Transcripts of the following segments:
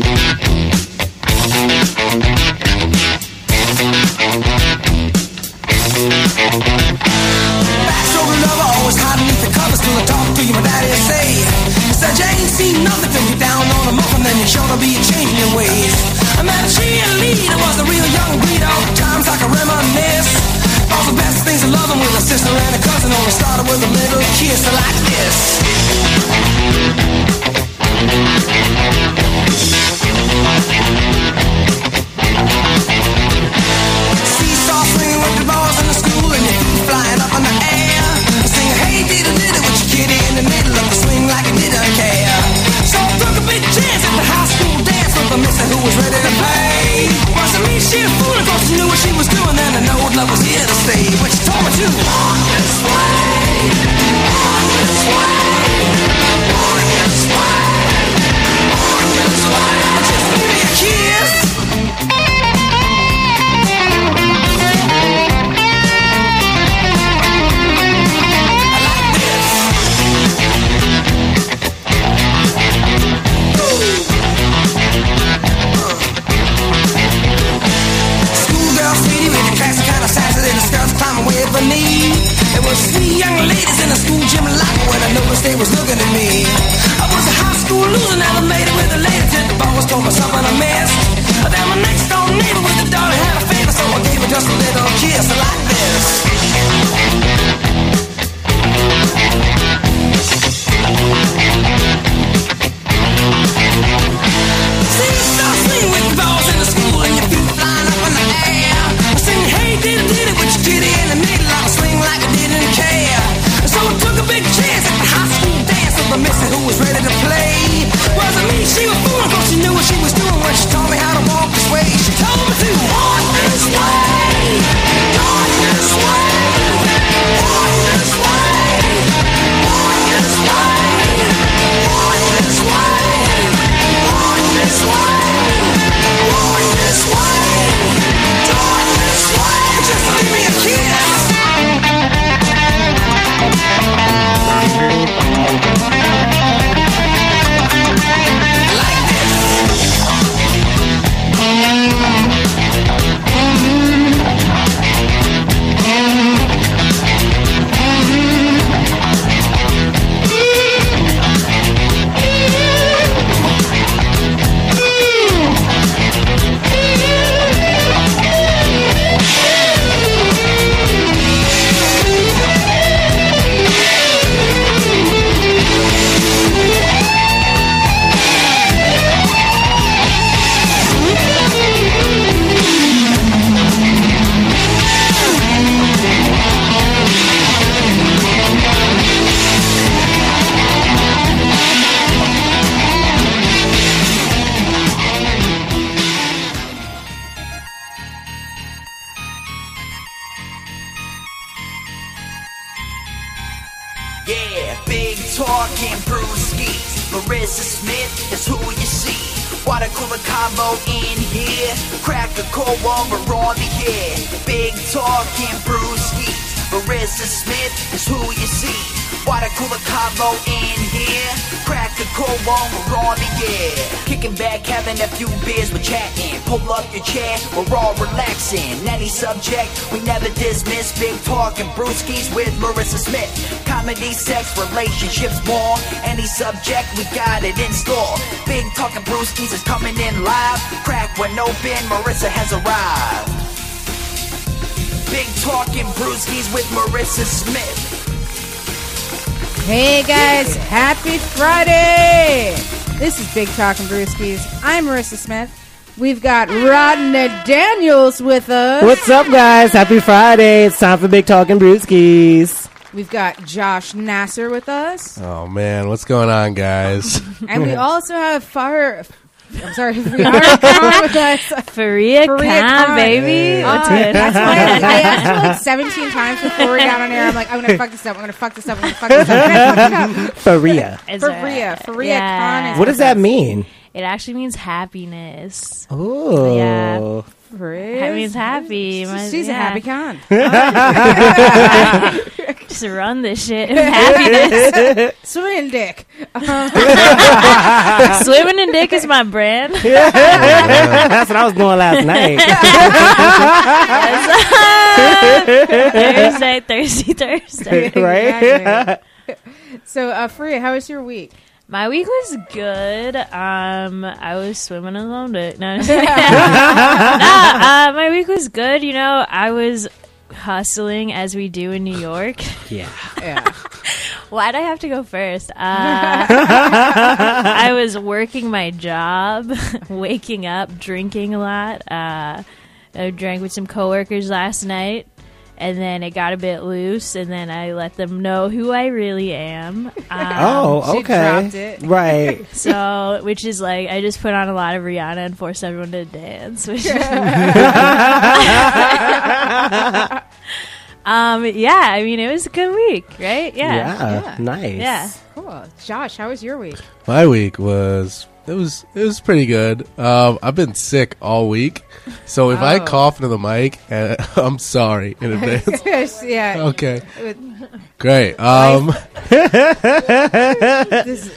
Backstroke Crack a cold one, we're on the air. Big talking brewskis. Marissa Smith is who you see. Water cooler combo in here. Crack a cold one, we're on the air. Kicking back, having a few beers, we're chatting. Pull up your chair, we're all relaxing. Any subject, we never dismiss. Big talking brewskis with Marissa Smith. Comedy, sex, relationships, more. Any subject, we got it in store. Big talking brewskis is coming in live. Crack one open, Marissa has arrived. Big talking brewskis with Marissa Smith. Hey guys, happy Friday! This is Big Talking Brewskis. I'm Marissa Smith. We've got Rodney Daniels with us. What's up, guys? Happy Friday. It's time for Big Talking Brewskis. We've got Josh Nasser with us. Oh man, what's going on, guys? And we also have Fire. I'm sorry, Fiara Khan with. Faria, Faria Khan, Khan. baby. Uh, What's good? That's why I, I asked her like 17 times before we got on air. I'm like, I'm gonna fuck this up. I'm gonna fuck this up. I'm gonna fuck this up. I'm gonna fuck it up. Faria. It's Faria. Faria yeah. Khan is What does that mean? It actually means happiness. Oh. Yeah. Faria. That means happy. She's, My- she's a happy con. just run this shit. Happiness. Swimming in dick. Swimming in dick is my brand. That's what I was doing last night. Thursday, Thursday, Thursday. right? Exactly. so, uh, Freya, how was your week? My week was good. Um, I was swimming alone. It. No, I'm just kidding. no, uh, my week was good. You know, I was hustling as we do in New York. yeah. Yeah. Why'd I have to go first? Uh, I was working my job, waking up, drinking a lot. Uh, I drank with some coworkers last night, and then it got a bit loose, and then I let them know who I really am. Um, Oh, she okay. dropped it. Right. So, which is like, I just put on a lot of Rihanna and forced everyone to dance. Which, um, yeah, I mean, it was a good week, right? Yeah. Yeah. Yeah. Nice. Yeah. Cool. Josh, how was your week? My week was it was it was pretty good. Um, I've been sick all week, so if I Oh. cough into the mic, uh, I'm sorry in advance. Yeah. okay, great. Um,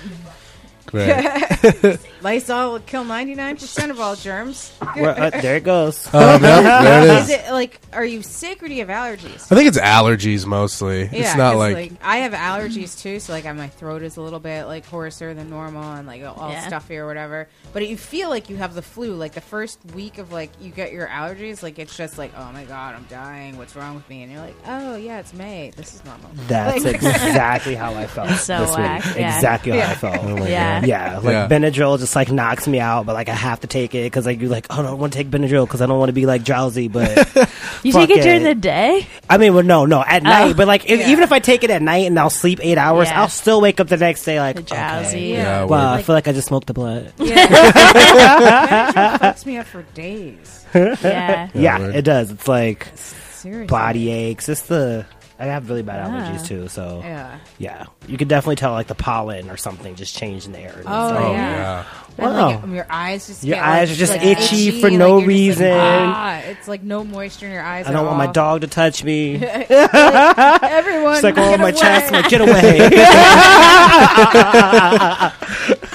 great. Lysol will kill 99% of all germs. Well, uh, there it goes. Um, yep, there it Is is. it like, are you sick or do you have allergies? I think it's allergies mostly. Yeah, it's not 'cause, like, I have allergies too, so like my throat is a little bit like hoarser than normal and like all Yeah. stuffy or whatever. But you feel like you have the flu. Like the first week of like you get your allergies, like it's just like, oh my god, I'm dying. What's wrong with me? And you're like, oh yeah, it's May. This is normal. That's Like- exactly how I felt. So this whack, week. yeah. Exactly Yeah. how I felt. oh my Yeah. God. Yeah, like Yeah. Benadryl just like knocks me out, but like I have to take it because like you're like, oh, no, I don't want to take Benadryl because I don't want to be like drowsy. But You take it during the day? I mean, well, no, no, at oh, night. But like, if, Yeah. even if I take it at night and I'll sleep eight hours, Yeah. I'll still wake up the next day like Drowsy. Okay. Yeah, Wow, I feel like I just smoked the blunt. Yeah, Benadryl fucks me up for days. Yeah. Yeah, yeah, it does. It's like Seriously. body aches. It's the I have really bad Yeah. allergies too, so yeah. Yeah. you can definitely tell like the pollen or something just changed in the air. and Oh, like- Oh yeah. yeah. Wow. like, your eyes just Your get, eyes like- are just like, itchy for no you're like, reason. ah, it's like no moisture in your eyes. I don't at want my dog to touch me. Everyone, It's like all get my away. chest. Like get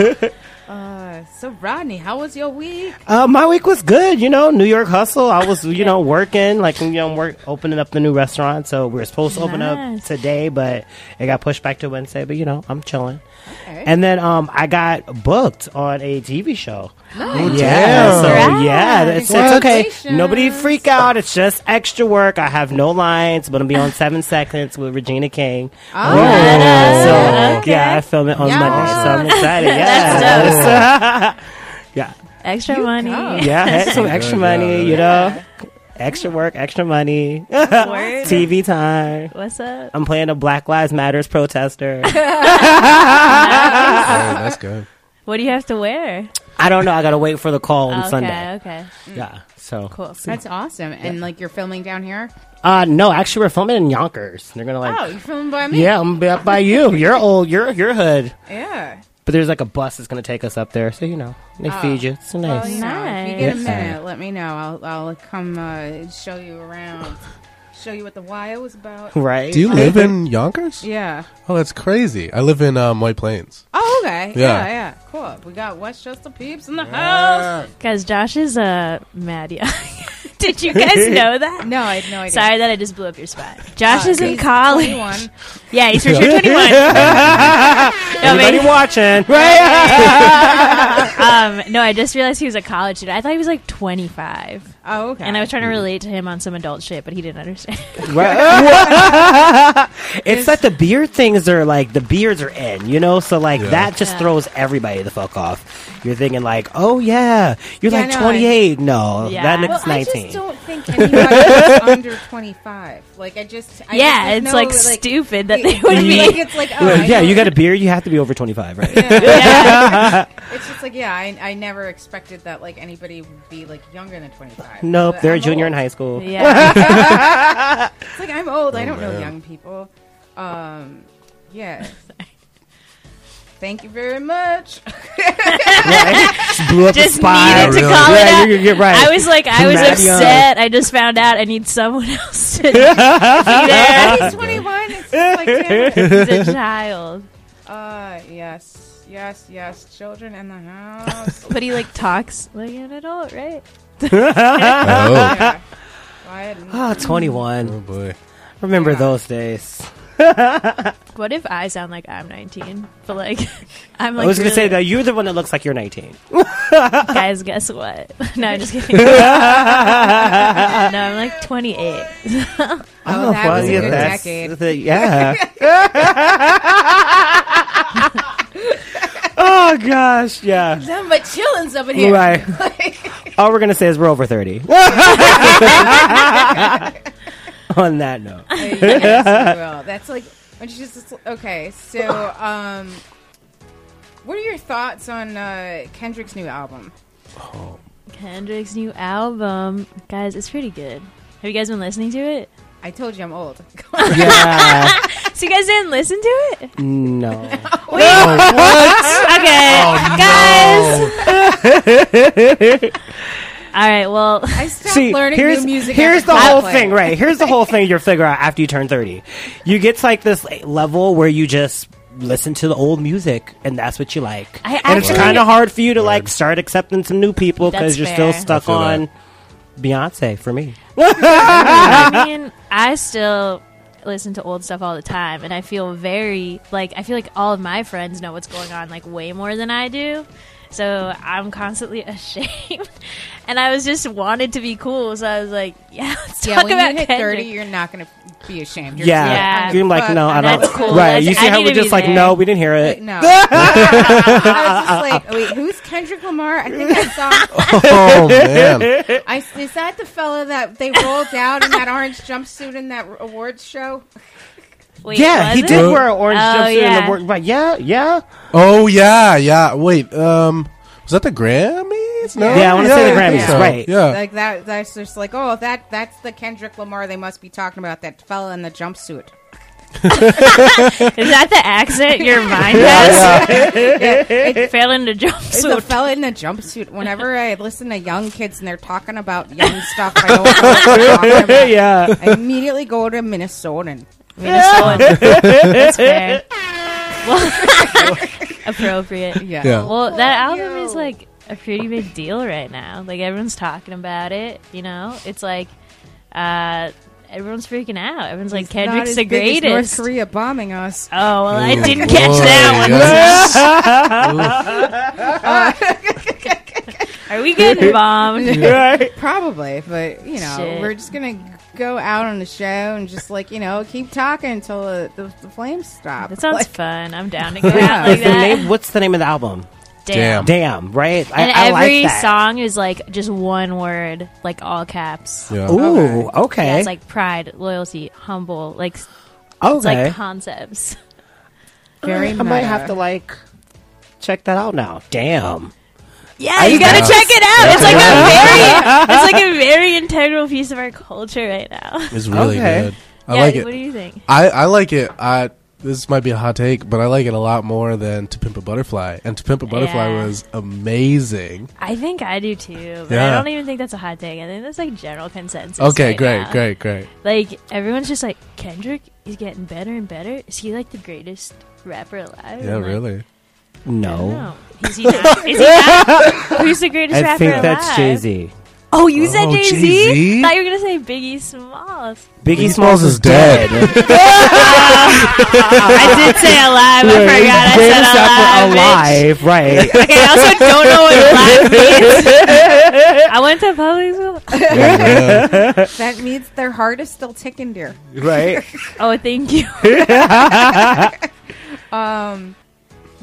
away. So Rodney, how was your week? uh, my week was good. You know, New York hustle. I was you know working like you know work opening up the new restaurant. So we were supposed to open up today, but it got pushed back to Wednesday. But you know, I'm chilling. Okay. And then um, I got booked on a TV show. Nice. Yeah, so yeah, it's, it's okay. Nobody freak out. It's just extra work. I have no lines, but I'm be on Seven Seconds with Regina King. Oh, So Okay. yeah, I film it on Yeah. Monday, so I'm excited. Yeah, yeah, Extra money. go. yeah. I had some extra money, job. you know, extra work, extra money, TV time. What's up? I'm playing a Black Lives Matters protester. Oh, that's good. What do you have to wear? I don't know. I gotta wait for the call on okay, Sunday. okay. Yeah. So Cool. That's awesome. And like you're filming down here? Uh no, actually we're filming in Yonkers. They're gonna like oh, you're filming by me? Yeah, I'm gonna be up by you. You're old. You're you're hood. Yeah. But there's like a bus that's gonna take us up there, so you know they Oh. feed you. It's nice. Well, you know, if you get a Nice. minute, let me know. I'll I'll come uh, show you around, show you what the YO was about. Right? Do you live in Yonkers? Yeah. Oh, that's crazy. I live in um, White Plains. Oh, okay. Yeah. Yeah, yeah. Cool. We got Westchester peeps in the house. Guys, Josh is uh, mad young. Did you guys know that? No, I had no idea. Sorry that I just blew up your spot. Josh Uh, is in he's college. 21. Yeah, he's for sure 21. no, Anybody man, watching? Um, no, I just realized he was a college student. I thought he was like 25. Oh, okay. And I was trying to relate to him on some adult shit, but he didn't understand. Right. it's like the beard things are like the beards are in, you know. So like Yeah. that just Yeah. throws everybody the fuck off. You're thinking like, oh yeah, you're Yeah, like no, I- 28. No, Yeah. that well, nigga's I 19. Just don't think anybody is under 25. Like, I just. I yeah, just, it's no, like, stupid that they would be. Like, it's like, oh, Yeah, yeah, you got a beard, you have to be over 25, right? yeah. It's just like, yeah, I, I never expected that, like, anybody would be, like, younger than 25. Nope, But they're a I'm junior in high school. yeah. It's like, I'm old. I don't know young people. Um, yeah. Thank you very much. Just blew up Just the spot. needed to Really? call yeah, it out. You're, you're right. I was like, I was Mad young. upset. I just found out I need someone else to be Yeah, there. he's 21. It's like, damn it. He's a child. Uh, yes, yes, yes. Children in the house. But he like talks like an adult, right? Oh, yeah. Quiet and- Oh, 21. oh boy. Remember Yeah. those days. What if I sound like I'm 19? But like, I'm like. I was going to say really- that you're the one that looks like you're 19. guys, guess what? no, I'm just kidding. no, I'm like 28. Oh, Oh, that well, was a oh, yeah, good that's decade. the- yeah. oh gosh, yeah. Nothing but chillins up in here. Right. All we're gonna say is we're over thirty. On that note, yes, we will. That's like when she just okay. So, um, what are your thoughts on uh, Kendrick's new album? Kendrick's new album, guys, it's pretty good. Have you guys been listening to it? I told you I'm old. yeah, So you guys didn't listen to it? no. Okay, guys. All right. Well, I stopped See, learning here's new music. here's the whole Coldplay. thing, right? Here's the whole thing you figure out after you turn thirty. You get to like this level where you just listen to the old music, and that's what you like. I and it's kind of hard for you to like start accepting some new people because you're still stuck I feel on Beyonce. For me, I mean, I still listen to old stuff all the time, and I feel very like I feel like all of my friends know what's going on like way more than I do. So I'm constantly ashamed, and I was just wanted to be cool. So I was like, "Yeah, let's Yeah, talk when about you hit Kendrick. 30, you're not going to be ashamed. You're yeah, Yeah. you're like, no, I don't. That's cool. Right? That's- you see I how need we're just like, there. no, we didn't hear it. No. I was just like, wait, who's Kendrick Lamar? I think I saw. Oh man. I, is that the fella that they rolled out in that orange jumpsuit in that awards show? Wait, yeah, was he it? did wear an orange Oh, jumpsuit in the work, but yeah, yeah, Oh yeah, yeah. Wait, um, was that the Grammys? No. Yeah, I wanna say the I think Grammys, so. right. Yeah. Like that. That's just like, oh, that that's the Kendrick Lamar they must be talking about. That fella in the jumpsuit. Is that the accent your mind has? It fell into It's a jumpsuit. fella in the jumpsuit. Whenever I listen to young kids and they're talking about young stuff, I don't know what they're talking about. yeah. I immediately go to Minnesotan. Minnesota. That's fair. Well, appropriate. Yeah. Yeah. Well, that album is like a pretty big deal right now. Like everyone's talking about it. You know, it's like uh, everyone's freaking out. Everyone's like It's not Kendrick's as the big as greatest. North Korea bombing us. Oh well, I didn't boy, catch that yes. one. Are we getting bombed? right. Probably, but you know, Shit. we're just gonna go out on the show and just like you know keep talking until the, the, the flames stop. That sounds Like, fun. I'm down to go out Yeah. like What's the that. name? What's the name of the album? Damn. Damn, right? I, And I every like that. song is like just one word, like all caps. Yeah. Ooh, okay. Yeah, it's like pride, loyalty, humble, like it's okay. like concepts. very. I might have to like check that out now. Damn. Yeah, you gotta Yeah. check it out. It's like a very, it's like a very integral piece of our culture right now. It's really Okay. good. I yeah, like it. what do you think? I, I like it. I this might be a hot take, but I like it a lot more than To Pimp a Butterfly. And To Pimp a Butterfly Yeah. was amazing. I think I do too, but I Yeah. don't even think that's a hot take. I think that's like general consensus. Okay, right great, now. great, great. Like everyone's just like Kendrick is getting better and better. Is he like the greatest rapper alive? Yeah, I'm like, really. I don't No. Is he not? Is he not? Who's the greatest I rapper think alive? that's Jay Z. Oh, you said Oh, Jay Z? Jay-Z? Thought you were gonna say Biggie Smalls. Biggie, Biggie Smalls Smalls is is dead. I did say alive. I forgot I Greatest said alive. bitch. alive, right? Okay, I also don't know what alive means. I went to public school. Yeah, yeah. That means their heart is still ticking, dear. right. Oh, thank you. Um,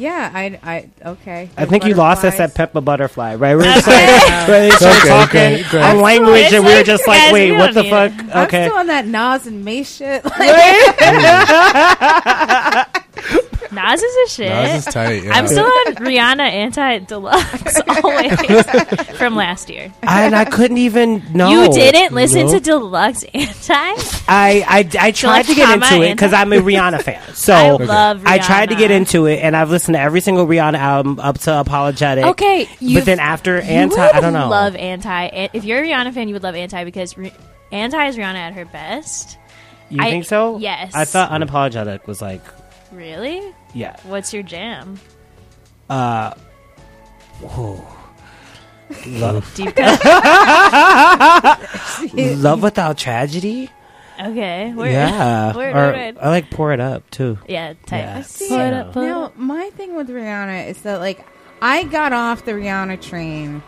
yeah, I, I, okay. I think you lost us at Butterflies. Peppa Butterfly, right? We were just Okay. like, right, they started Okay, talking great, great. on language, It's and we were like, just like, guys, wait, we what the don't fuck? need. I'm Okay. still on that Nas and May shit. Nas is a shit. Nas is tight. Yeah. I'm still on Rihanna Anti Deluxe always from last year. and I couldn't even know. You didn't listen No. to Deluxe Anti? I I, I tried to get into it and- because I'm a Rihanna fan. So I love I tried to Rihanna. get into it, and I've listened to every single Rihanna album up to Apologetic. Okay, but then after Anti, would I don't know. Love Anti. If you're a Rihanna fan, you would love Anti because Ri- Anti is Rihanna at her best, You I- think so? yes. I thought unapologetic was like, Really? Yeah. What's your jam? Uh, whoa. Love, Deep cut. love without tragedy. okay. Word. yeah, Word, Or word, word. I like pour it up too. Yeah. Tight. Yeah. See, Pull it up, pull now, up. my thing with Rihanna is that, like, I got off the Rihanna train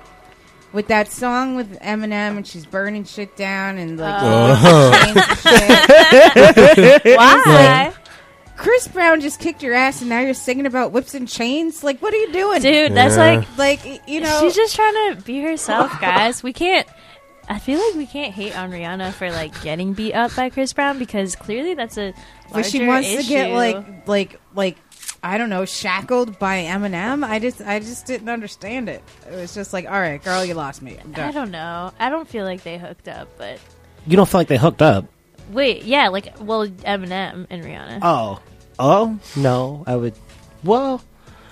with that song with Eminem and she's burning shit down and, like, Oh. chains and shit. Why? Chris Brown just kicked your ass and now you're singing about whips and chains? Like, what are you doing? Dude, that's Yeah. like Like, you know. she's just trying to be herself, guys. We can't. I feel like we can't hate on Rihanna for like getting beat up by Chris Brown because clearly that's a. but she larger wants to get, like, like, like, I don't know, shackled by Eminem. I just, I just didn't understand it. It was just like, all right, girl, you lost me. I'm I don't know. I don't feel like they hooked up, but You don't feel like they hooked up? Wait, yeah, like well, Eminem and Rihanna. Oh, oh no, I would. Well,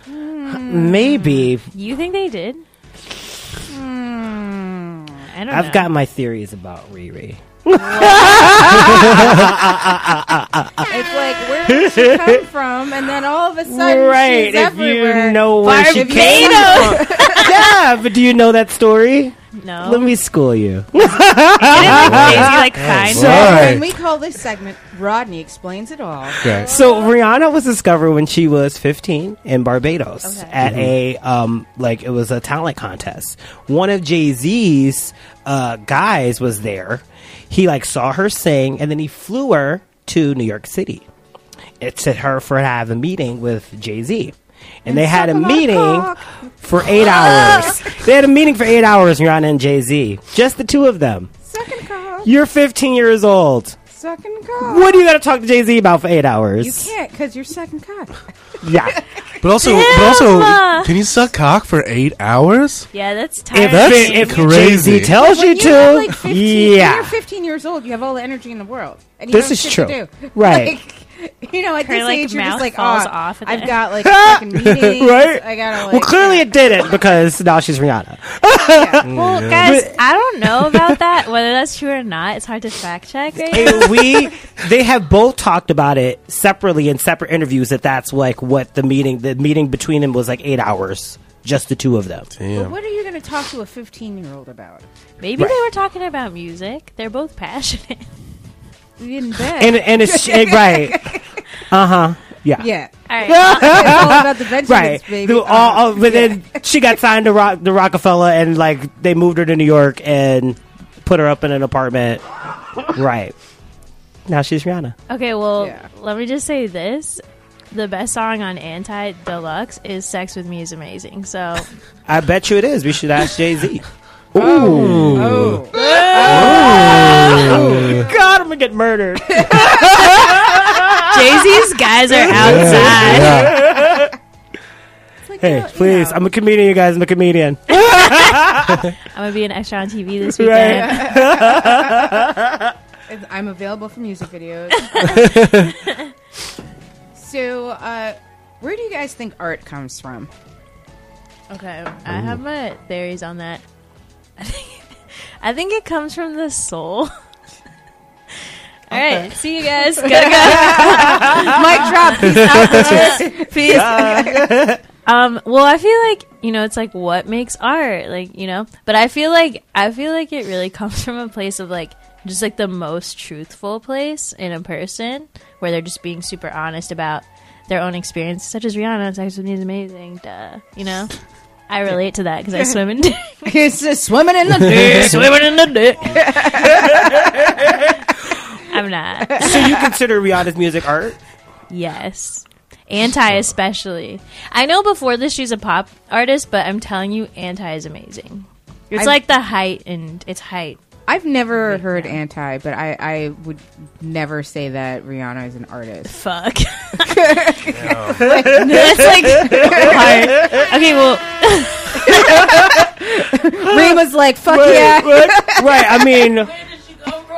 maybe. You think they did? Hmm. I don't. I've got my theories about Riri. It's like where did she come from? And then all of a sudden, right, she's if everywhere. you know where she came Barbados! from. yeah, but do you know that story? no. Let me school you. Didn't like crazy like crying. So Right. when we call this segment "Rodney Explains It All," Okay. So Rihanna was discovered when she was 15 in Barbados Okay. at a um like it was a talent contest. One of Jay Z's uh, guys was there. He like saw her sing, and then he flew her to New York City. It to her for to have a meeting with Jay Z. And they had a meeting cock. for eight hours. they had a meeting for eight hours, Rihanna and Jay Z. Just the two of them. You're 15 years old. Second cock. What do you got to talk to Jay Z about for eight hours? You can't because you're second cock. Yeah. But also, but also, can you suck cock for eight hours? Yeah, that's If, tiring. That's if crazy. Jay Z tells When you you to, have like 15, when yeah, you're 15 years old, you have all the energy in the world. And you This don't is have shit true. to do. Right. Like, you know, at Her, this like, age, you're just like, falls oh, off at I've the- got like a fucking meetings. Right. I gotta like. well, clearly it didn't because now she's Rihanna. Well, guys, I don't know about that. Whether that's true or not, it's hard to fact check. Right? And we, they have both talked about it separately in separate interviews. That that's like what the meeting, the meeting between them was like eight hours, just the two of them. But Damn. what are you going to talk to a 15 year old about? Maybe Right. they were talking about music. They're both passionate. In bed. And and it's eh, right, uh huh, yeah. yeah. All right. all about the Benjamins, Right, baby. All- all- but then she got signed to Rock, the Rockefeller, and like they moved her to New York and put her up in an apartment. Right now, she's Rihanna. Okay, well, Yeah. let me just say this. The best song on Anti Deluxe is Sex with Me is Amazing. So, I bet you it is. We should ask Jay Z. oh. God, I'm gonna get murdered. Jay Z's guys are outside. Yeah. It's like, hey, you know- please, you know, I'm a comedian, you guys. I'm a comedian. I'm going to be an extra on TV this weekend. I'm available for music videos. so, uh, where do you guys think art comes from? Okay, I have my theories on that. I think it comes from the soul. All right, see you guys. Gotta go. Mic drop. Peace out. Peace. Um, well, I feel like you know, it's like what makes art, like you know. But I feel like I feel like it really comes from a place of like just like the most truthful place in a person, where they're just being super honest about their own experience, such as Rihanna. Sex with me is amazing. Duh, you know. I relate to that because I swim in dick. It's just swimming in the dirt. swimming in the dick. I'm not. so you consider Rihanna's music art? Yes. Anti especially. I know before this she's a pop artist, but I'm telling you, Anti is amazing. It's I've- like the height and it's height. I've never heard anti, but I, I would never say that Rihanna is an artist. Fuck. That's like hard. Okay, well, Rima's like, fuck yeah. Right, right, I mean,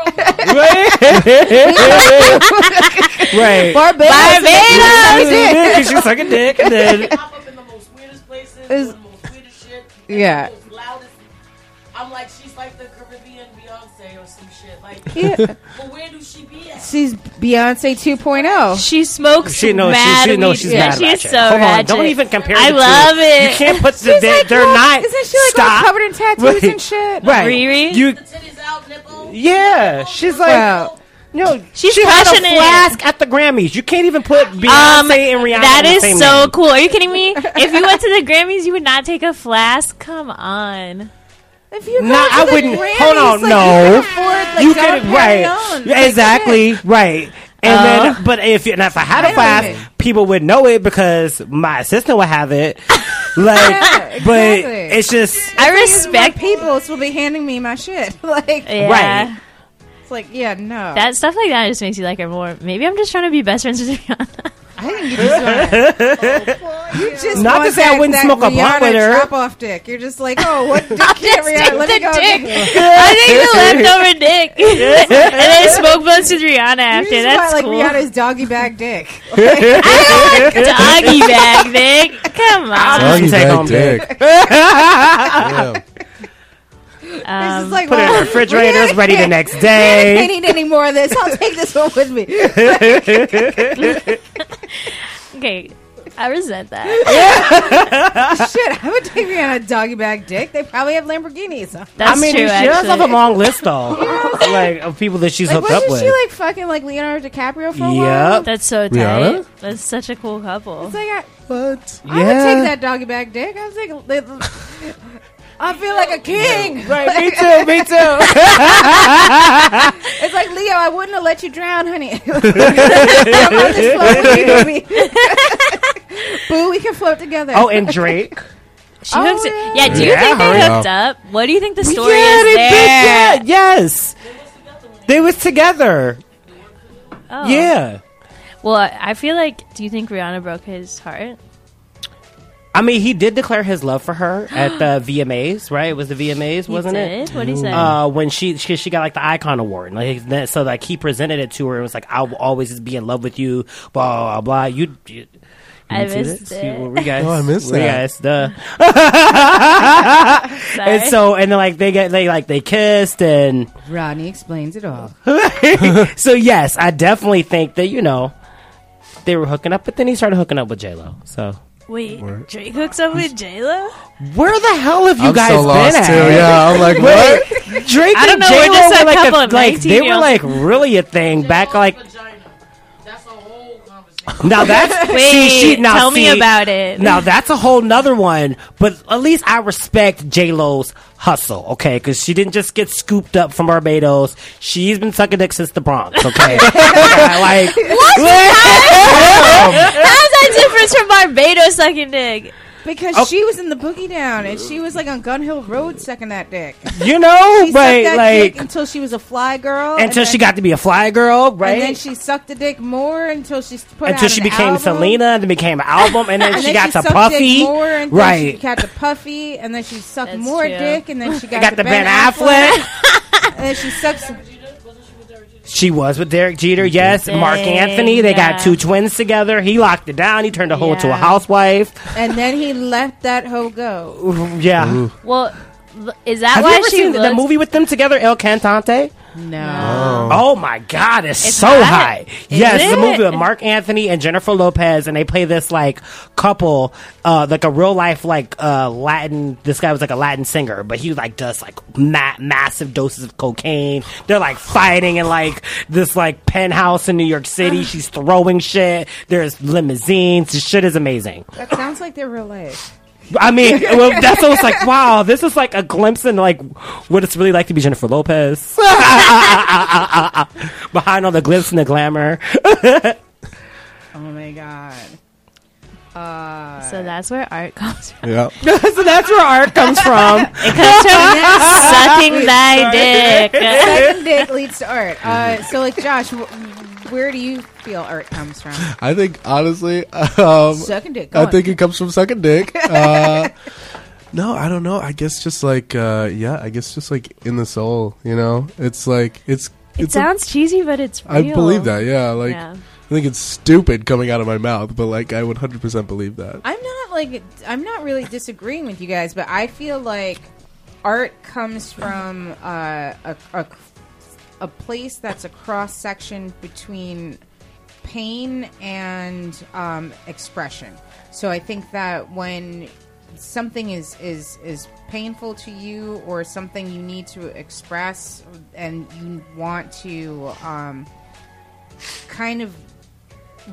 right, right. Barbados. Barbados! Because she's sucking dick, and then pop up in the most weirdest places, Is- the most weirdest shit. Yeah. the most loudest. I'm like, she's like the Caribbean Beyonce or some shit. Like, Yeah. but where do she be at? she's Beyonce 2.0. She smokes She knows mad she, she knows weed. she's yeah, mad She's ratchet. so Hold on, don't even compare. I the two. love it. You can't put the. They, like, they're well, not. Isn't she like all stop. covered in tattoos Right. and shit? Right. Riri? You. Titties out. Yeah, she's like. Wow. No, She's she had a passionate. flask at the Grammys. You can't even put Beyonce Um, and Rihanna. that in the same so name. cool. Are you kidding me? if you went to the Grammys, you would not take a flask. Come on. If you go No, to I the wouldn't. Grammys, hold on, like, no. you can afford like you can right, Perignon. Like, exactly, right. And Oh. then, uh-huh. but if and if I had a Wait a flask, people would know it because my assistant would have it. Like, Yeah, but exactly. it's just I thing is, my respect people will be handing me my shit. Like, Yeah. Right. it's like, yeah, no. That stuff like that just makes you like her more. Maybe I'm just trying to be best friends with Rihanna. I think you just want You just Not to want say I wouldn't that smoke a blunt Rihanna with her. Drop off dick. You're just like, oh, what dick can't Just Rihanna? take Let me the go. dick. I think the leftover dick, and then smoke blunts with Rihanna You after. just That's want like cool. Rihanna's doggy bag dick. Doggy bag, dick. Come on. Doggy Doggy take bag home dick. Damn. It's Um, just like, put it in the refrigerators, Rihanna ready the next Rihanna day. can't eat any more of this. I'll take this one with me. okay, I resent that. Shit, I would take Rihanna doggy bag dick. They probably have Lamborghinis. That's I mean, true. she actually. does have a long list though, like of people that she's Like, hooked up wasn't with. she like fucking like Leonardo DiCaprio for a while? Yep. That's so tight. Rihanna? That's such a cool couple. It's like I, What? I would take that doggy bag dick. I was like, I feel like a king. Right, me too, me too. It's like Leo. I wouldn't have let you drown, honey. Come on this float with me, baby. Boo, we can float together. Oh, and Drake. She Oh, hooked yeah. Yeah, do you Yeah, think they hooked up. up? What do you think the story yeah, is they there? did, yeah, yes. They was together. Oh. Yeah. Well, I I feel like. Do you think Rihanna broke his heart? I mean, he did declare his love for her at the VMAs, right? It was the VMAs, wasn't it? did? What did he say? Uh, when she, she she got like the icon award, and, like that- so like he presented it to her and was like, "I will always be in love with you." Blah blah blah. You, you, you I see missed this? it. You- were guys? Oh, I missed were you that. guys? Duh. Sorry. And so and then like they get they like they kissed and Rodney explains it all. so yes, I definitely think that you know they were hooking up, but then he started hooking up with J Lo. So Wait, Drake hooks up with J Lo? where the hell have you I'm guys so been lost at? too. Yeah, I'm like, what? Drake I don't and know, we're just a were like, couple a, of like they were like really a thing back like now that's Wait, see, she, now tell me see, about it. Now that's a whole nother one, but at least I respect J Lo's hustle, okay? Because she didn't just get scooped up from Barbados. She's been sucking dick since the Bronx, okay? Like How's that different from Barbados sucking dick? Because Oh. she was in the boogie down and she was like on Gun Hill Road sucking that dick. you know, She sucked right? that Like dick until she was a fly girl. until then- she got to be a fly girl, right? And then she sucked the dick more until she put until out she an became album. Selena, and then became an album, and then And she then got to sucked Puffy, more until She right? got to Puffy, and then she sucked That's more true. dick, and then she got, Got to the Ben Affleck. and then she sucks. She was with Derek Jeter, yes. Marc Anthony, they yeah. got two twins together. He locked it down. He turned the hoe into a housewife. And then he let that hoe go. Yeah. Well, is that Have why you ever she seen looks? the movie with them together, El Cantante? No. Oh my God, it's, It's so hot. high. Is yes, it's a it? movie with Marc Anthony and Jennifer Lopez, and they play this like couple, uh, like a real life like uh, Latin. This guy was like a Latin singer, but he like does like ma- massive doses of cocaine. They're like fighting in like this like penthouse in New York City. She's throwing shit. There's limousines. The shit is amazing. That sounds like their real life. I mean, well, that's what I was like, wow, this is like a glimpse into like what it's really like to be Jennifer Lopez. Behind all the glitz and the glamour. Oh my god. Uh, So that's where art comes from. Yeah. so that's where art comes from. It comes from sucking thy dick. second dick leads to art. Uh, so like Josh, wh- where do you feel art comes from? I think honestly, um, Sucking dick. Go I on. think it comes from sucking dick. Uh, no, I don't know. I guess just like uh, yeah, I guess just like in the soul. You know, it's like it's It it's. a- sounds cheesy, but it's real. I believe that. Yeah, like Yeah. I think it's stupid coming out of my mouth, but like I would hundred percent believe that. I'm not like I'm not really disagreeing with you guys, but I feel like art comes from uh, a, a a place that's a cross section between pain and um, expression. So I think that when something is is is painful to you or something you need to express and you want to um, kind of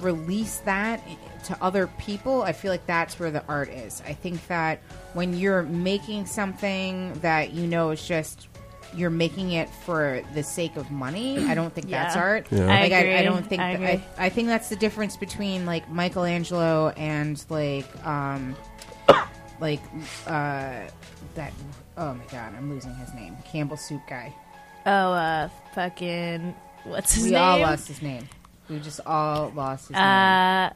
release that to other people, I feel like that's where the art is. I think that when you're making something that you know is just you're making it for the sake of money, I don't think that's art. Yeah. I Like I, I don't think I that- I. I think that's the difference between like Michelangelo and like um like uh that oh my god, I'm losing his name. Campbell soup guy. Oh, uh, fucking what's his we name? We all lost his name. We just all lost his name. Uh,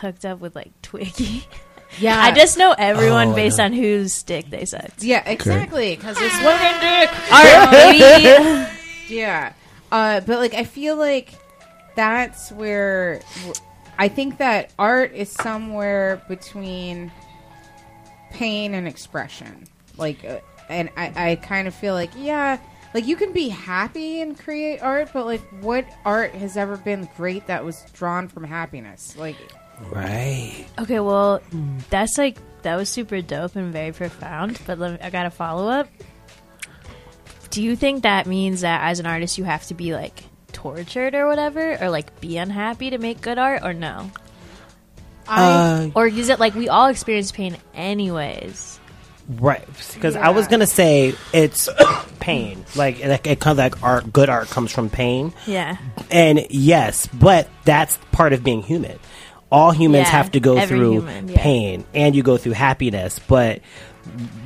hooked up with like Twiggy. Yeah, I just know everyone Oh, based yeah. on whose dick they sucked. yeah, exactly because it's Swinging dick. All right, baby. Yeah. Uh, but like I feel like that's where I think that art is somewhere between pain and expression. Like uh, and I, I kind of feel like yeah, like you can be happy and create art, but like what art has ever been great that was drawn from happiness? Like Right. Okay, well, that's like that was super dope and very profound. But let me, I got a follow up. Do you think that means that as an artist you have to be like tortured or whatever, or like be unhappy to make good art, or no? Uh, Or is it like we all experience pain anyways? right. Because I was gonna say it's pain. Like like it comes like art. Good art comes from pain. Yeah. And yes, but that's part of being human. All humans Yeah, have to go through human, yeah. pain and you go through happiness, but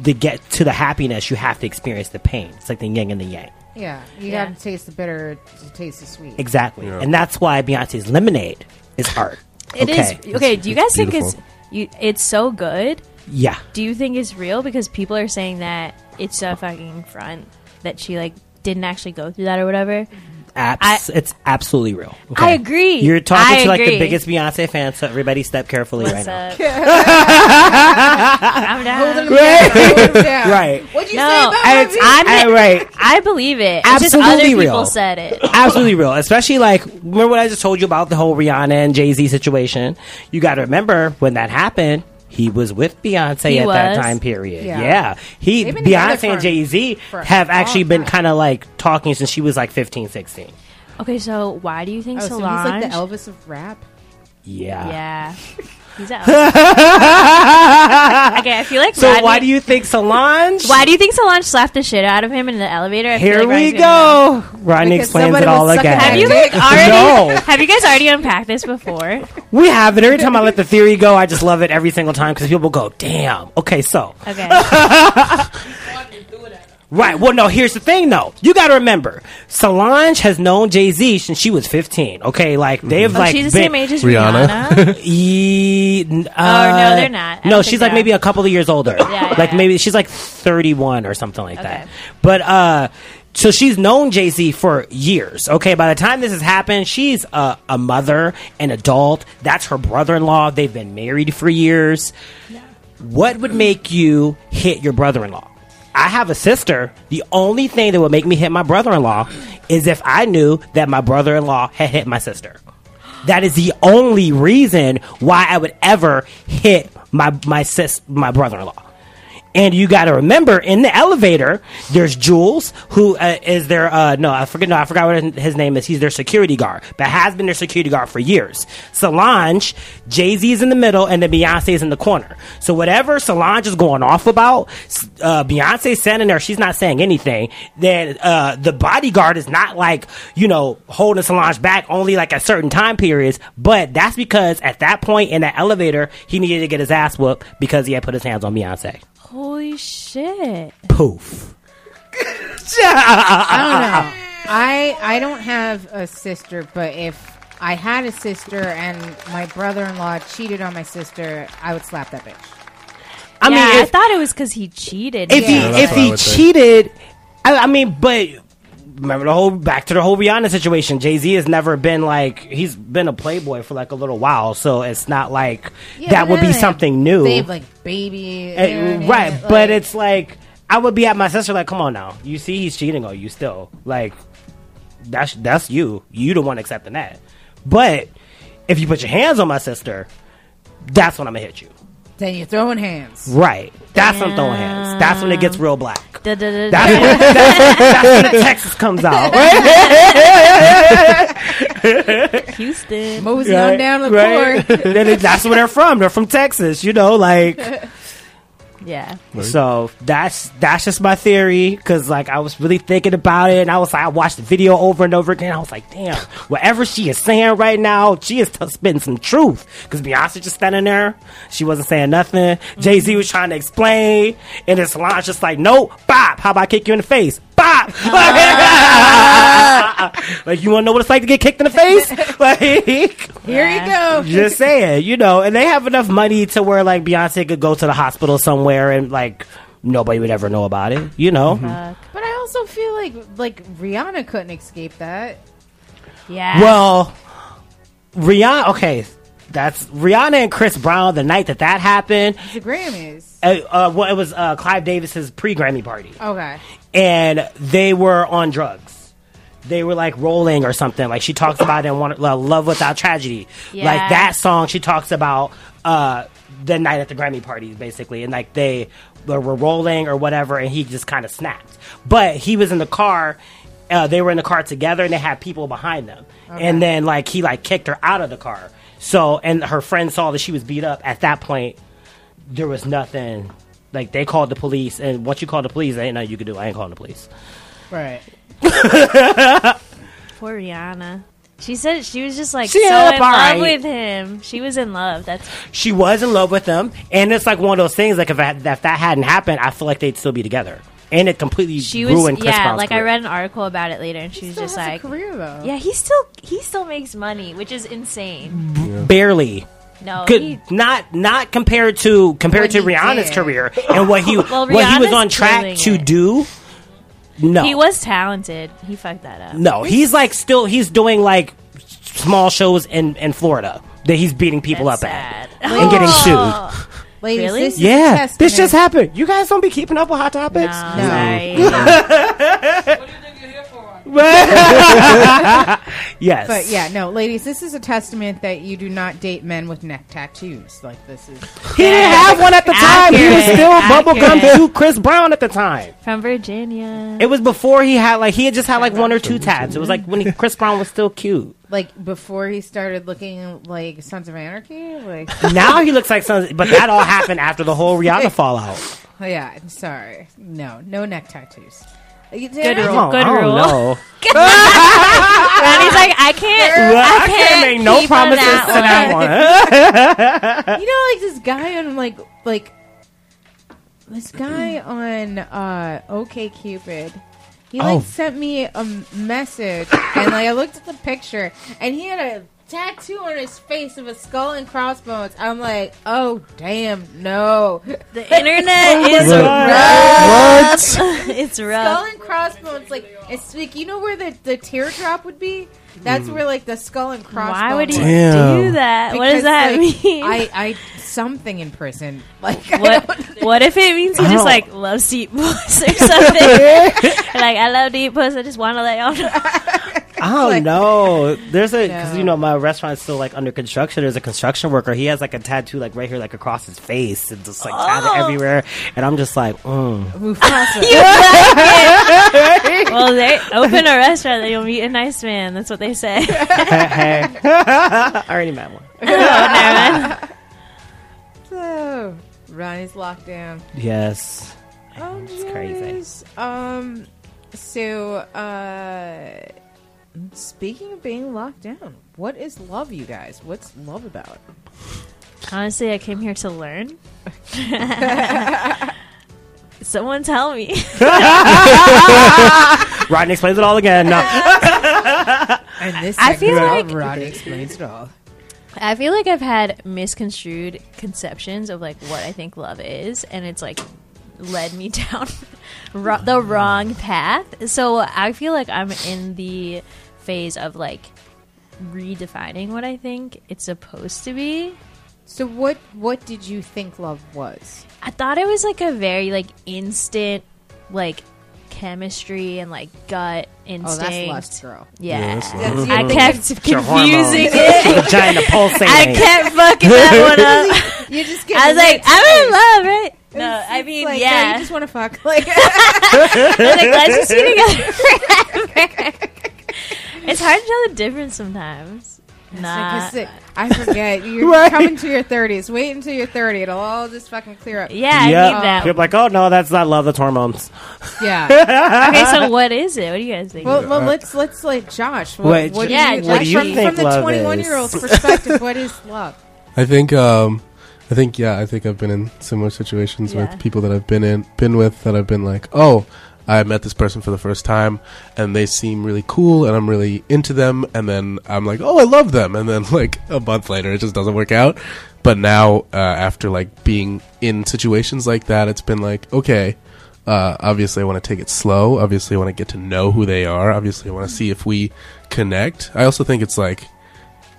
to get to the happiness, you have to experience the pain. It's like the yin and the yang. yeah, you Yeah. got to taste the bitter to taste the sweet. Exactly. Yeah. And that's why Beyonce's Lemonade is art. It is okay. okay. Do you It's guys think it's you? It's so good. Yeah. Do you think it's real? Because people are saying that it's a fucking front that she like didn't actually go through that or whatever. Abs- it's absolutely real. Okay? I agree. You're talking I to like the biggest Beyonce fan, so everybody step carefully What's right now. I'm down. Hold him down. Right. What'd you No, say about I- my video? I'm- I- right. I believe it. It's just Absolutely other real. people said it. Absolutely real. Especially like remember what I just told you about the whole Rihanna and Jay Z situation. You got to remember when that happened. He was with Beyonce He at that time period. Yeah, Yeah. he They've been together Beyonce and Jay Z have actually long been kind of like talking since she was like 15, 16. Okay, so why do you think Oh, so he's like the Elvis of rap. Yeah. yeah, he's out. okay, I feel like. So Rodney- why do you think Solange? Why do you think Solange slapped the shit out of him in the elevator? I Here like we Rodney's gonna know. go. Rodney Because explains it all again. Have you like already? No. Have you guys already unpacked this before? We have it. Every time I let the theory go, I just love it every single time because people go, damn. Okay, so. Okay. Right. Well, no, here's the thing, though. You got to remember, Solange has known Jay Z since she was 15. Okay, like, they've, Oh, like, she's the been- same age as Rihanna. Rihanna. Ye- n- Oh, no, uh, they're not. I No, she's like maybe a couple of years older. yeah, like yeah. maybe she's like 31 or something like that. Okay. But uh so she's known Jay Z for years. Okay, by the time this has happened, she's a, a mother, an adult. That's her brother in law. They've been married for years. Yeah. What would make you hit your brother in law? I have a sister. The only thing that would make me hit my brother in law is if I knew that my brother in law had hit my sister. That is the only reason why I would ever hit my my sis my brother in law. And you got to remember, in the elevator, there's Jules, who uh, is their uh, no, I forget, no, I forgot what his name is. He's their security guard, but has been their security guard for years. Solange, Jay Z's in the middle, and then Beyonce's in the corner. So whatever Solange is going off about, uh, Beyonce's standing there, she's not saying anything. Then uh, the bodyguard is not like you know holding Solange back only like at certain time periods, but that's because at that point in that elevator, he needed to get his ass whooped because he had put his hands on Beyonce. Holy shit! Poof. I don't know. I I don't have a sister, but if I had a sister and my brother-in-law cheated on my sister, I would slap that bitch. I yeah, mean, I if, thought it was because he cheated. if Yeah, he that's if what I he would say. cheated, I, I mean, but remember the whole back to the whole Rihanna situation. Jay Z has never been like he's been a playboy for like a little while, so it's not like Yeah, that would be something new, They have like baby, you know what I mean? right? Like- but it's like I would be at my sister like, come on now, you see he's cheating on you still, like that's that's you. You the one accepting that. But if you put your hands on my sister, that's when I'm gonna hit you. Then you're throwing hands. Right. That's when I'm throwing hands. That's when it gets real black. Da, da, da, That's when, that's, that's when the Texas comes out. Houston. Mosey on down the Right? court. Then it- that's where they're from. They're from Texas, you know, like Yeah. so that's that's just my theory because like I was really thinking about it and I was like I watched the video over and over again. I was like, damn, whatever she is saying right now, she is t- spitting some truth. Because Beyonce just standing there, she wasn't saying nothing. Jay Z mm-hmm. was trying to explain, and then Solange just like, nope, bop. How about I kick you in the face? Bop. like you want to know what it's like to get kicked in the face? like. Here you go. Just saying, you know, and they have enough money to where like Beyonce could go to the hospital somewhere and like nobody would ever know about it, you know. But I also feel like like Rihanna couldn't escape that. Yeah. Well, Rihanna, okay, that's Rihanna and Chris Brown. The night that that happened, The Grammys. uh, uh, well, it was uh, Clive Davis's pre Grammy party, Okay. And they were on drugs. They were like rolling or something. Like she talks about in one, uh, "Love Without Tragedy." Yeah. Like that song, she talks about uh, the night at the Grammy parties, basically, and like they were rolling or whatever, and he just kind of snapped. But he was in the car. Uh, they were in the car together, and they had people behind them. And then like he like kicked her out of the car. So and her friend saw that she was beat up. At that point, there was nothing. Like they called the police, and once you call the police, there ain't nothing you could do. I ain't calling the police. Right. Poor Rihanna. She said she was just like She so up in all love right. with him. She was in love. That's She was in love with him, and it's like one of those things. Like if that, if that hadn't happened, I feel like they'd still be together. And it completely she was. ruined Chris yeah, Brown's like I career. read an article about it later, and she was still just has like, a career though. yeah, he still he still makes money, which is insane. barely. No, Good, he, not not compared to compared to Rihanna's did. career and what he Well, what he was on track to it. do. No, he was talented. He fucked that up. no. He's like still he's doing like small shows in in Florida that he's beating people That's up at sad. and oh. getting Oh. sued. Ladies, Really? this Yeah, this just happened. You guys don't be keeping up with hot No, topics. sorry. What do you think you're here for? Yes, But yeah, no, ladies, this is a testament that you do not date men with neck tattoos. Like this is He didn't have one at the time. He was still bubblegum accurate. to Chris Brown at the time. From Virginia. It was before he had like he had just had like one or two tats. It was like when he, Chris Brown was still cute. like before he started looking like Sons of Anarchy. Like, Now he looks like Sons. but that all happened after the whole Rihanna fallout. oh, yeah, I'm sorry, no, no neck tattoos. You Good rule. Good I don't rule. know. Ronnie's like, I can't. Well, I, I can't make no keep on promises to that that one. You know, like this guy on like like this guy on uh OkCupid. He like Oh. sent me a message, and like I looked at the picture, and he had a tattoo on his face of a skull and crossbones. I'm like, oh damn, no, The internet oh is rough. What? it's rough. it's skull and crossbones. Like it's like you know where the the teardrop would be. That's hmm. where like the skull and crossbones. Why would he. Damn. do that? what does Because, that like, mean? I I something in prison. Like I what don't- what if it means he just oh. like loves to eat puss or something? like I love to eat puss. I just want to let y'all know. I don't Like- know. There's a because No. you know my restaurant's still like under construction. There's a construction worker. He has like a tattoo like right here, like across his face, and just like tatted Oh. everywhere. And I'm just like, mm. Mufasa. well, they open a restaurant, then you'll meet a nice man. That's what they say. hey, hey. I already met one. oh, never mind. So, Ronnie's locked down. Yes. Oh, It's crazy. Um, so, uh, speaking of being locked down, what is love, you guys? What's love about? Honestly, I came here to learn. Someone tell me. Rodney explains it all again. No. And this I feel like- Ronnie explains it all. I feel like I've had misconstrued conceptions of like what I think love is, and it's like led me down ro- the wrong path. So I feel like I'm in the phase of like redefining what I think it's supposed to be. So, what what did you think love was? I thought it was like a very like instant, like chemistry and like gut oh, instinct. Oh, instinct. that's lust, girl. Yeah, Yeah, that's That's I mm-hmm. kept your confusing hormones. it. Vagina pulsating. I kept fucking that one up. You just get. I was like, I'm in love, right? No, I it's mean, like, no, yeah. you just want to fuck. Like, They're like, let's just be together forever. It's hard to tell the difference sometimes. Nah. Because it- I forget. You're coming to your 30s. Wait until you're 30. It'll all just fucking clear up. Yeah, I Yeah. need that. People like, oh no, that's not love. That's hormones. Yeah. okay, so what is it? What do you guys think? Well, well, let's let's like Josh. What, What- what do yeah, you, what do you from, think from the 21 year old's perspective? What is love? I think um I think yeah, I think I've been in similar situations Yeah. with people that I've been in been with that I've been like, "Oh, I met this person for the first time and they seem really cool and I'm really into them and then I'm like, "Oh, I love them." And then like a month later it just doesn't work out. But now uh, after like being in situations like that, it's been like, "Okay, uh, obviously I want to take it slow. Obviously I want to get to know who they are. Obviously I want to see if we connect." I also think it's like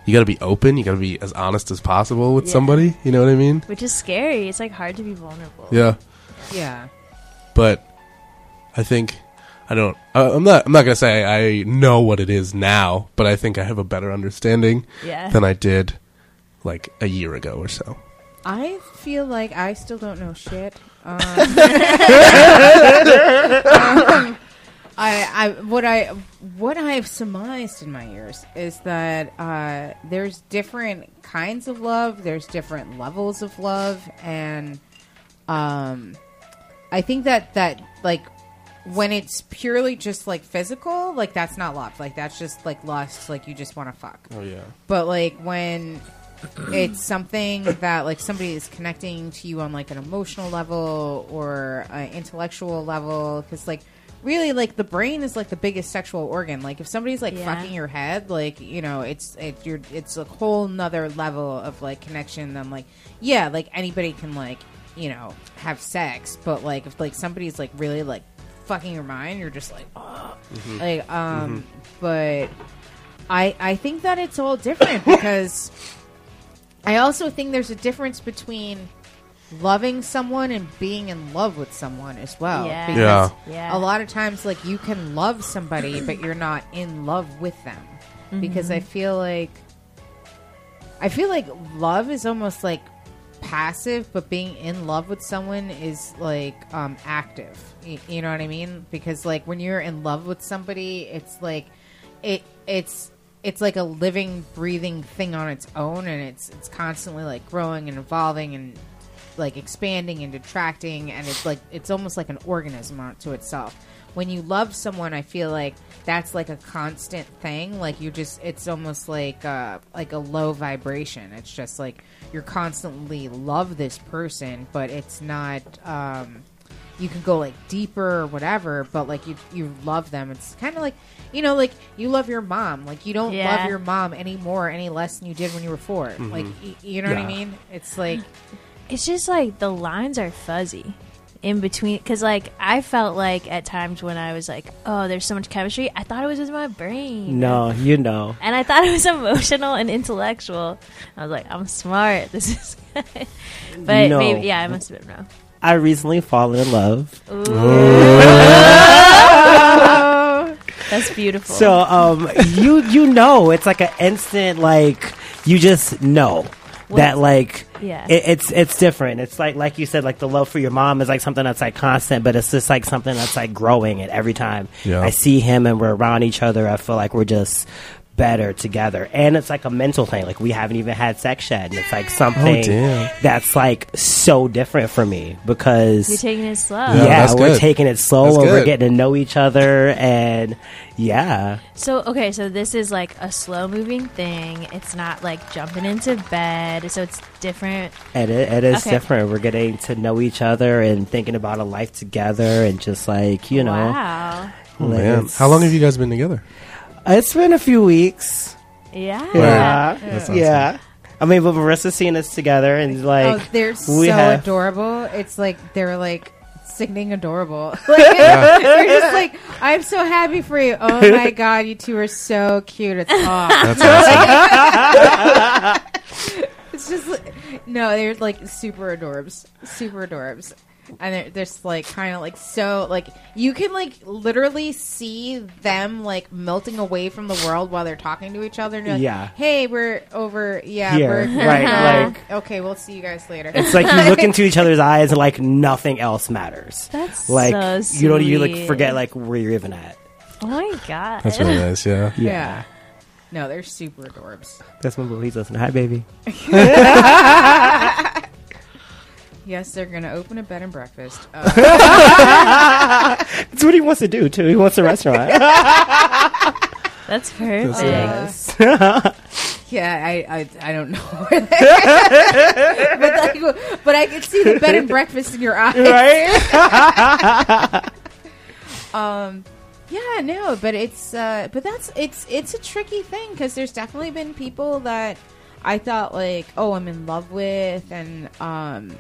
you got to be open. You got to be as honest as possible with Yeah. somebody. You know what I mean? Which is scary. It's like hard to be vulnerable. Yeah. Yeah. But I think I don't. I, I'm not. I'm not gonna say I know what it is now, but I think I have a better understanding Yeah. than I did like a year ago or so. I feel like I still don't know shit. Um, um, I, I, what I, what I've surmised in my years is that uh, there's different kinds of love. There's different levels of love, and um, I think that that like when it's purely just like physical, like that's not love. Like that's just like lust. Like you just want to fuck. Oh yeah. But like when it's something that like somebody is connecting to you on like an emotional level or an intellectual level, because like really like the brain is like the biggest sexual organ. Like if somebody's like Yeah. fucking your head, like you know it's it, you're it's a whole nother level of like connection than like yeah like anybody can like you know have sex, but like if like somebody's like really like fucking your mind, you're just like oh like um but. I, I think that it's all different because I also think there's a difference between loving someone and being in love with someone as well. Yeah. Because Yeah. a lot of times, like, you can love somebody, but you're not in love with them. Because I feel like. I feel like love is almost like passive, but being in love with someone is like um, active. You know what I mean? Because like when you're in love with somebody, it's like it it's it's like a living, breathing thing on its own, and it's it's constantly like growing and evolving and like expanding and detracting, and it's like it's almost like an organism to itself. When you love someone, I feel like that's like a constant thing. Like you just, it's almost like uh, like a low vibration. It's just like you're constantly love this person, but it's not. Um, you can go like deeper or whatever, but like you you love them. It's kind of like you know, like you love your mom. Like you don't Yeah. love your mom any more, any less than you did when you were 4 mm-hmm. Like y- you know what I Yeah. mean? It's like It's just like the lines are fuzzy in between. Because like I felt like at times when I was like, oh, there's so much chemistry. I thought it was just my brain. No, you know. And I thought it was emotional and intellectual. I was like, I'm smart. This is. but No. maybe yeah, I must have been wrong. I recently fallen in love. That's beautiful. So um you you know it's like an instant like you just know that like Yeah. it, it's it's different. It's like like you said like the love for your mom is like something that's like constant, but it's just like something that's like growing. And every time Yeah. I see him and we're around each other, I feel like we're just better together. And it's like a mental thing. Like we haven't even had sex yet, and it's like something oh, damn. that's like so different for me because You're taking it slow. Yeah, yeah, we're good. taking it slow That's and we're getting to know each other and yeah. So okay, so this is like a slow moving thing. It's not like jumping into bed. So it's different. It, it is Okay. different. We're getting to know each other and thinking about a life together and just like, you know. Wow. Oh, like, man. How long have you guys been together? Uh, it's been a few weeks. Yeah. Yeah. That's Yeah. I mean, but Marissa's seeing us together and oh, like oh, they're we so have- adorable. It's like they're like sickening adorable. Like, They're just like, I'm so happy for you. Oh my god, you two are so cute. It's off. That's awesome. it's just no, they're like super adorbs, super adorbs. And they're just like kind of like so like you can like literally see them like melting away from the world while they're talking to each other. And you're like, Yeah. Hey, we're over. Yeah. Here, We're, right, like- uh-huh. Okay, we'll see you guys later. It's like you look into each other's eyes and like nothing else matters. That's like so you don't you like forget like where you're even at. Oh my god. That's really nice. Yeah. yeah. No, they're super adorbs. That's my boo. He's listening. Hi, baby. Yes, they're gonna open a bed and breakfast. Uh, That's what he wants to do too. He wants a restaurant. That's perfect. yeah, I, I, I don't know, but like, but I can see the bed and breakfast in your eyes. right? Um, yeah, no, but it's uh, but that's it's it's a tricky thing because there's definitely been people that I thought like, oh, I'm in love with, and um,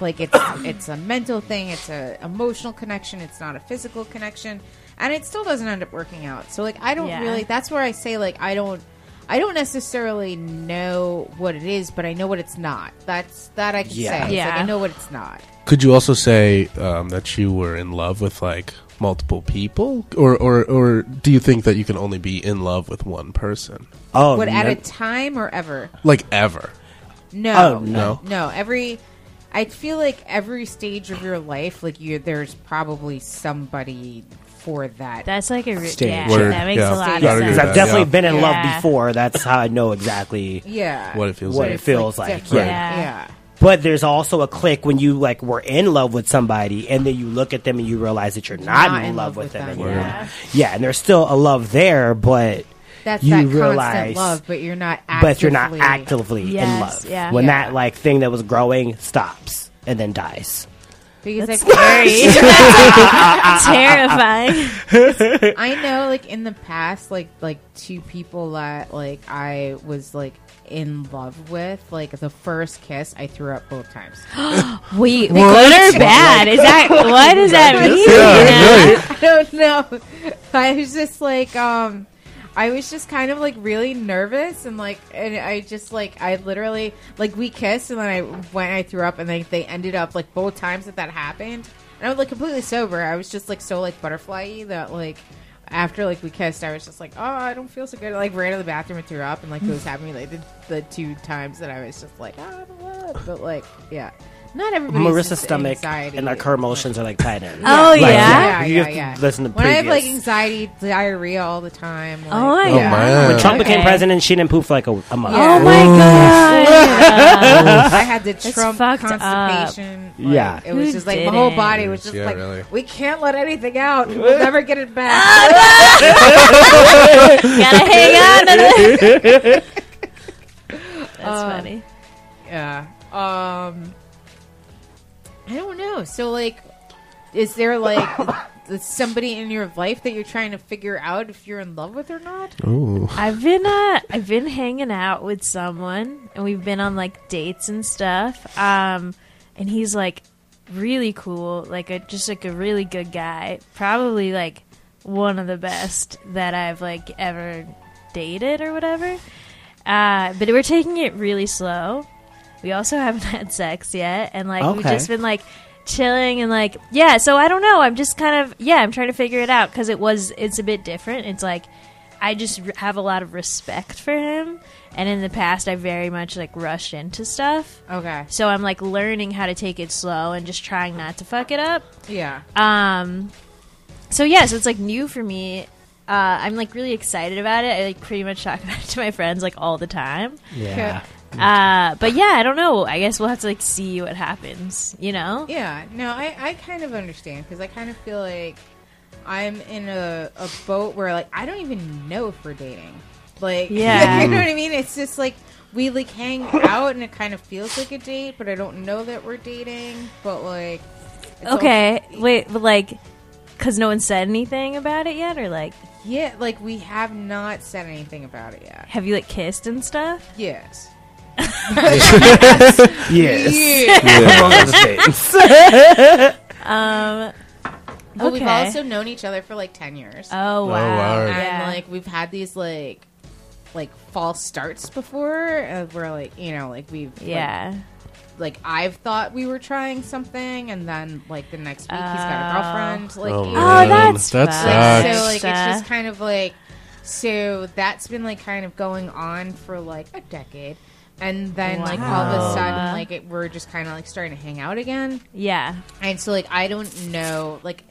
like it's it's a mental thing, it's a emotional connection, it's not a physical connection, and it still doesn't end up working out. So like, I don't Yeah. really. That's where I say like I don't. I don't necessarily know what it is, but I know what it's not. That's that I can Yeah. say. It's like, Yeah. I know what it's not. Could you also say um, that you were in love with like multiple people, or, or or do you think that you can only be in love with one person, Oh, What at a time or ever? like ever? No, Oh, no, no. no. Every, I feel like every stage of your life, like you, there's probably somebody for that. That's like a re- Stage. yeah. Word. That makes Yeah. a lot Gotta of agree sense. because I've definitely yeah. been in love before. That's how I know exactly yeah, What it feels what like. it feels like. different. Yeah. yeah. But there's also a click when you like were in love with somebody and then you look at them and you realize that you're not, in, love, with them, anymore. Yeah. Yeah, and there's still a love there, but That's You that realize- constant love, but you're not. Actively, but you're not actively in love. yeah. When Yeah. that like thing that was growing stops and then dies. because like, scary. Terrifying. I know, like in the past, like like two people that like I was like in love with, like the first kiss, I threw up both times. Wait, good or bad? Is that what does that mean? I don't know. I was just like, um, I was just kind of like really nervous and like, and I just like, I literally like we kissed and then I went, I threw up and like they ended up like both times that that happened. And I was like completely sober. I was just like so like butterfly that like after like we kissed, I was just like, oh, I don't feel so good. I, like ran to the bathroom and threw up and like it was happening like the, the two times that I was just like, oh, I don't know. But like, yeah, not everybody. Marissa's stomach and like her emotions are like tied in. Oh, Like, yeah? yeah, You yeah, have to yeah. listen to when I have like anxiety, diarrhea all the time. Like, Oh my Oh, god. man. When Trump became president, she didn't poop for like a, a month. Oh my god. I had the That's Trump fucked constipation. Like, Yeah. it was Who just like my whole body was just Yeah, like, really. we can't let anything out. We'll never get it back. Gotta hang on. That's Uh, funny. yeah. Um. I don't know. So like, is there like somebody in your life that you're trying to figure out if you're in love with or not? Ooh. I've been uh I've been hanging out with someone and we've been on like dates and stuff. Um and he's like really cool, like a just like a really good guy. Probably like one of the best that I've like ever dated or whatever. Uh but we're taking it really slow. We also haven't had sex yet and like we've just been like chilling and like yeah, so I don't know. I'm just kind of yeah, I'm trying to figure it out cuz it was it's a bit different. It's like I just r- have a lot of respect for him, and in the past, I very much like rushed into stuff. Okay. So I'm like learning how to take it slow and just trying not to fuck it up. Yeah. Um, so yeah, so it's like new for me. Uh, I'm like really excited about it. I like pretty much talk about it to my friends like all the time. Yeah. Uh, but yeah, I don't know. I guess we'll have to like see what happens. You know? Yeah, no, I, I kind of understand because I kind of feel like I'm in a, a boat where like I don't even know if we're dating. Like, Yeah. you know what I mean? It's just like we like hang out and it kind of feels like a date, but I don't know that we're dating. But like, it's Okay. also- Wait, but like, because no one said anything about it yet, or like, yeah, like we have not said anything about it yet. have you like kissed and stuff? Yes. Yes. Yeah. Um. But we've also known each other for like ten years. Oh wow! wow. and Yeah. like we've had these like like false starts before uh, where like you know like we've yeah. like I've thought we were trying something, and then like the next week he's got a girlfriend. Like, Oh, you know, Oh, that's that like, sucks. so like it's just kind of like so that's been like kind of going on for like a decade. And then, like all of a sudden, like it, we're just kind of like starting to hang out again. Yeah. And so, like, I don't know, like,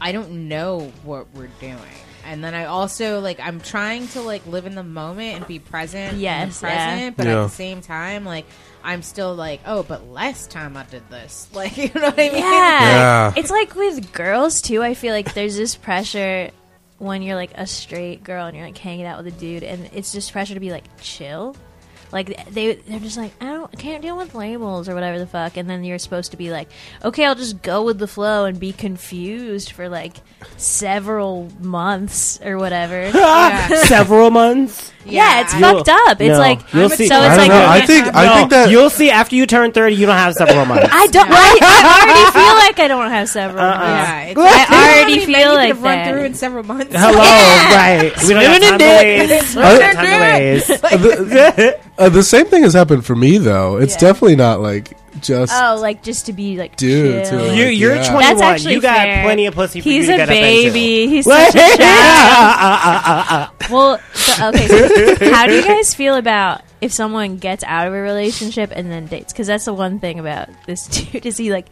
I don't know what we're doing. And then I also like I'm trying to like live in the moment and be present. in the Yes, yeah. present. But Yeah. at the same time, like I'm still like, oh, but last time I did this, like, you know what I mean? Yeah. Yeah. It's like with girls too. I feel like there's this pressure when you're like a straight girl and you're like hanging out with a dude, and it's just pressure to be like chill. Like they they're just like I don't I can't deal with labels or whatever the fuck, and then you're supposed to be like, okay, I'll just go with the flow and be confused for like several months or whatever. Several months. Yeah, it's You'll- fucked up. It's no, like you'll so see- it's I don't like know. I think I No, think that you'll see after you turn thirty, you don't have several months. I don't. I, I already feel like I don't have several. months. Yeah, it's, I already how many men feel you like could run through in several months. Hello, right? We don't have time to waste. We don't have time to waste. uh, the same thing has happened for me though. It's definitely not like just Oh, like just to be like Dude, chill. to, like, You, you're Yeah. 21. That's actually you got fair. plenty of pussy for He's you to a get baby. He's into. such a child. Well, so, okay. So how do you guys feel about if someone gets out of a relationship and then dates? Because that's the one thing about this dude is he like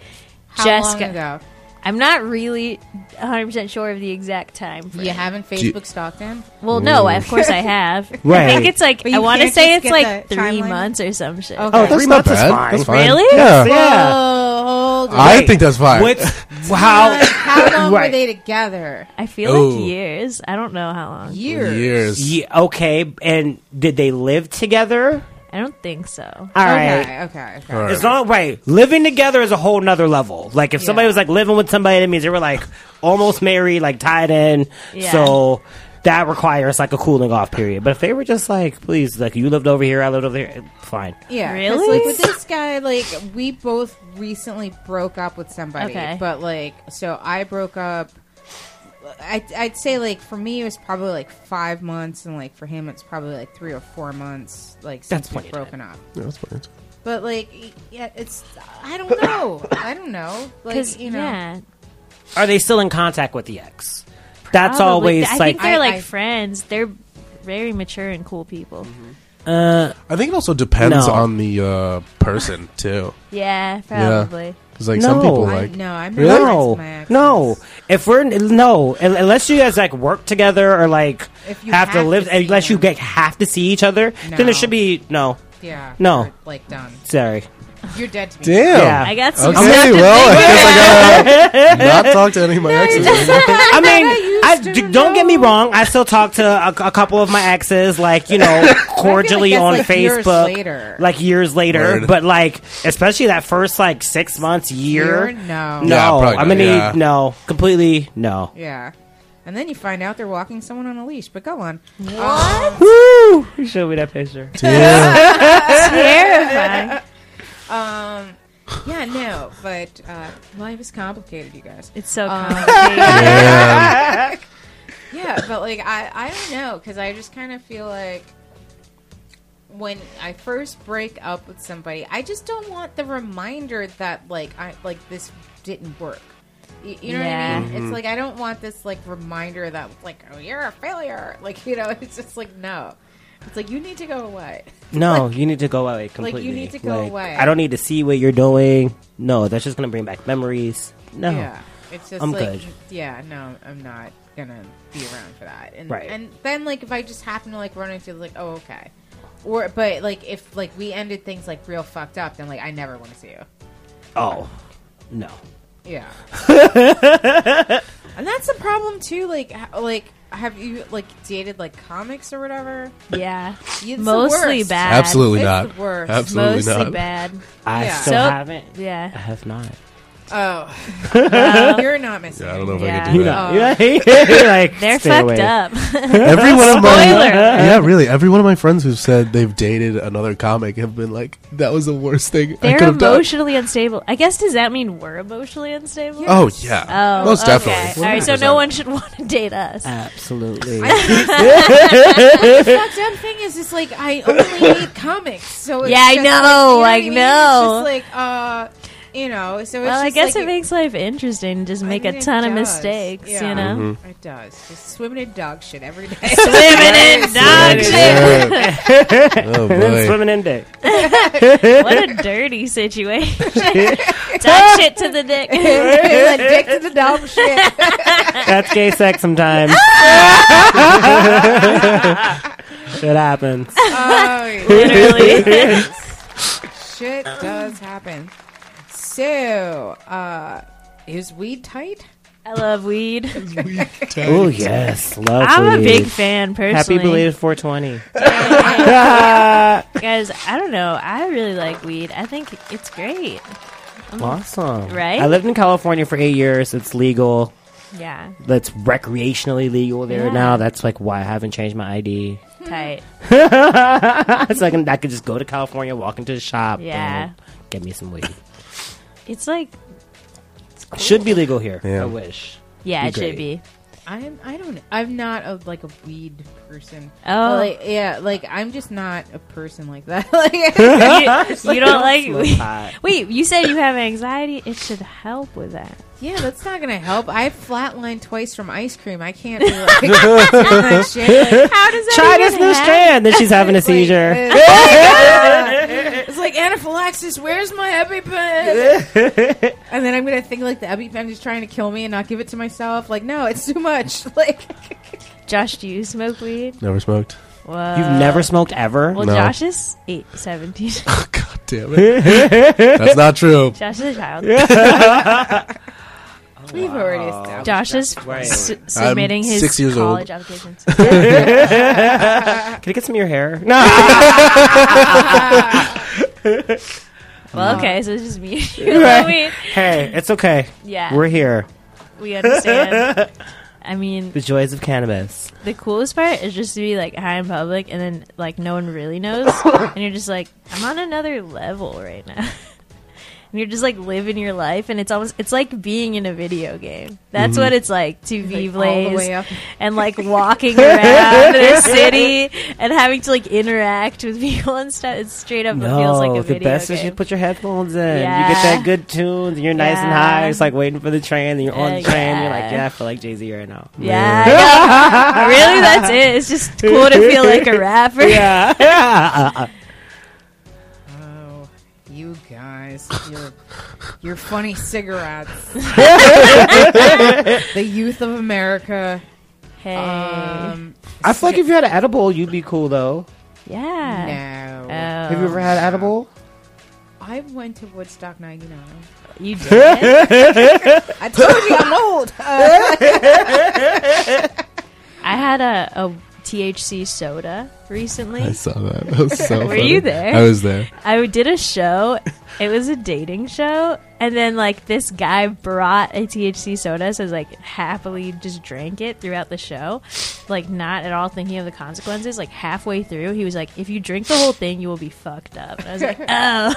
How just long got- ago? I'm not really 100 percent sure of the exact time. Frame. You haven't you- Facebook stalked him? Well, no, of course I have. I Right. think it's like But I you want to can't say just it's get like the three timeline? months or some shit. Okay. Oh, That's three not months is bad. fine. That's fine. Really? Yeah. Yeah. Oh, hold on. I think that's fine. What's how? How long were Right. they together? I feel Oh. like years. I don't know how long. Years. Years. Yeah, okay, and did they live together? I don't think so. All right. Okay, okay, okay. All right. It's not right. Living together is a whole nother level. Like if somebody Yeah. was like living with somebody, that means they were like almost married, like tied in. Yeah. So that requires like a cooling off period. But if they were just like, please, like you lived over here, I lived over here, fine. Yeah, 'cause, Really? Like with this guy, like we both recently broke up with somebody, Okay. but like, so I broke up. I, I'd say like for me it was probably like five months, and like for him it's probably like three or four months. Like since That's we've of broken up. Yeah, that's fine. But like, yeah, it's I don't know. I don't know. Like Because you know, yeah, Are they still in contact with the ex? That's probably. always I like. think they're I- like I- friends. They're very mature and cool people. uh, I think it also depends No. on the uh, person too. Yeah, probably. Because like some No. people I, like no, I'm Really? no, with my exes. no. If we're no, un- unless you guys like work together or like If you have, to have live, to see unless you them. get have to see each other, then No. it should be no. Yeah, No. you're, like done. Sorry. You're dead to me. damn. Yeah. I got some. Okay, stuff to well, think I guess I gotta not talk to any of my exes. anymore. I mean, used I, to d- don't get me wrong. I still talk to a, a couple of my exes, like you know, cordially that's, on like, years Facebook, later. like years later. Word. But like, especially that first like six months, year. Year? No. No, Yeah, probably I'm gonna not, yeah. need no, completely no. Yeah. And then you find out they're walking someone on a leash. But go on. What? Um, Woo! Show me that picture. Yeah. Terrifying. Um, yeah, no, but uh, life is complicated, you guys. It's so Um, complicated. Yeah. Yeah, but like I, I don't know because I just kind of feel like when I first break up with somebody, I just don't want the reminder that like I like this didn't work. You, you know Yeah. what I mean? It's like I don't want this like reminder that like oh you're a failure. Like you know, it's just like no. It's like you need to go away. No, you need to go away completely. Like you need to go Like, away. I don't need to see what you're doing. No, that's just gonna bring back memories. No. Yeah, it's just I'm like, good. Yeah, no, I'm not gonna be around for that. And Right. and then like if I just happen to like run into like oh okay, or but like if like we ended things like real fucked up, then like I never want to see you. Oh, no. Yeah, and that's the problem too. Like like have you like dated like comics or whatever? Yeah. It's the Mostly worst. bad. Absolutely It's not. the worst. Absolutely Mostly not. bad. I Yeah. still So- haven't. Yeah. I have not. Oh, you're not missing. Yeah, I don't know if I Yeah. can do You that. know, you're like They're stay fucked away. up. Every one of my Spoiler. yeah, really. Every one of my friends who've said they've dated another comic have been like, "That was the worst thing I They're could have done." emotionally unstable. I guess does that mean we're emotionally unstable? Oh yeah, Oh, most okay. definitely. All right, so 100%. no one should want to date us. Absolutely. the fucked up thing is, it's like I only read comics, so it's Yeah, I just know, Like, you know what I mean? know. It's just like, uh, you know, so it's well, I guess like it makes life interesting. Just I make mean, a ton of mistakes, Yeah. you know. Mm-hmm. It does. Just swimming in dog shit every day. Swimming in dog shit. Oh boy. swimming in dick. What a dirty situation. Dog shit to the dick. Addicted to the dog shit. That's gay sex sometimes. Shit happens. Oh, Literally. shit does happen. So, uh, is weed tight? I love weed. Oh yes, love. I'm a big fan personally. Happy belated 420. Guys, I don't know. I really like weed. I think it's great. awesome, Right? I lived in California for eight years. It's legal. Yeah, That's recreationally legal there Yeah. now. That's like why I haven't changed my ID. tight. so I can I could just go to California, walk into the shop, Yeah. and get me some weed. It's like, Should be legal here. Yeah. I wish. yeah, Be it should great. be. I'm. I don't. I'm not a like a weed person. Oh. like yeah. Like I'm just not a person like that. like You, you don't like Smoke weed. Wait, you said you have anxiety. It should help with that. yeah, that's not gonna help. I flatlined twice from ice cream. I can't do like that shit. Like, How does that Try even this new happen? strand. Then she's having a like, seizure. uh, it's like anaphylaxis. Where's my EpiPen? and then I'm gonna think like the EpiPen is trying to kill me and not give it to myself. Like no, it's too much. Like Josh, do you smoke weed? Never smoked. Whoa. You've never smoked ever? Well, No. Josh is eight, 17. God damn it. That's not true. Josh is a child. we've already established. Josh is Right. s- submitting his six years old. college applications. Can I get some of your hair? No. well, okay, so it's just me. Know hey, it's okay. Yeah, We're here. we understand. I mean, The joys of cannabis. the coolest part is just to be like high in public and then like no one really knows, and you're just like, I'm on another level right now. And you're just like living your life, and it's almost it's like being in a video game. That's what it's like to be Like, all the way Blaze and like walking around the city and having to like interact with people and stuff. It's straight up. it feels like a the video best is game. you put your headphones in. You get that good tune. and you're nice and high. It's like waiting for the train, and you're on the Uh, train. You're like, yeah. yeah, I feel like Jay Z right now. Yeah, I know. really, that's it. It's just cool to feel like a rapper. Yeah. Guys, your your funny cigarettes. the youth of America. Hey, Um, I feel like if you had an edible, you'd be cool though. yeah. no, Oh, Have you ever had an edible? I went to Woodstock '99. You did. I told you I'm old. I had a, a THC soda recently. I saw that. That was so Were funny. you there? I was there. I did a show. It was a dating show, and then like this guy brought a THC soda, so I was like happily just drank it throughout the show, like not at all thinking of the consequences. Like halfway through, he was like, "If you drink the whole thing, you will be fucked up." And I was like, "Oh,"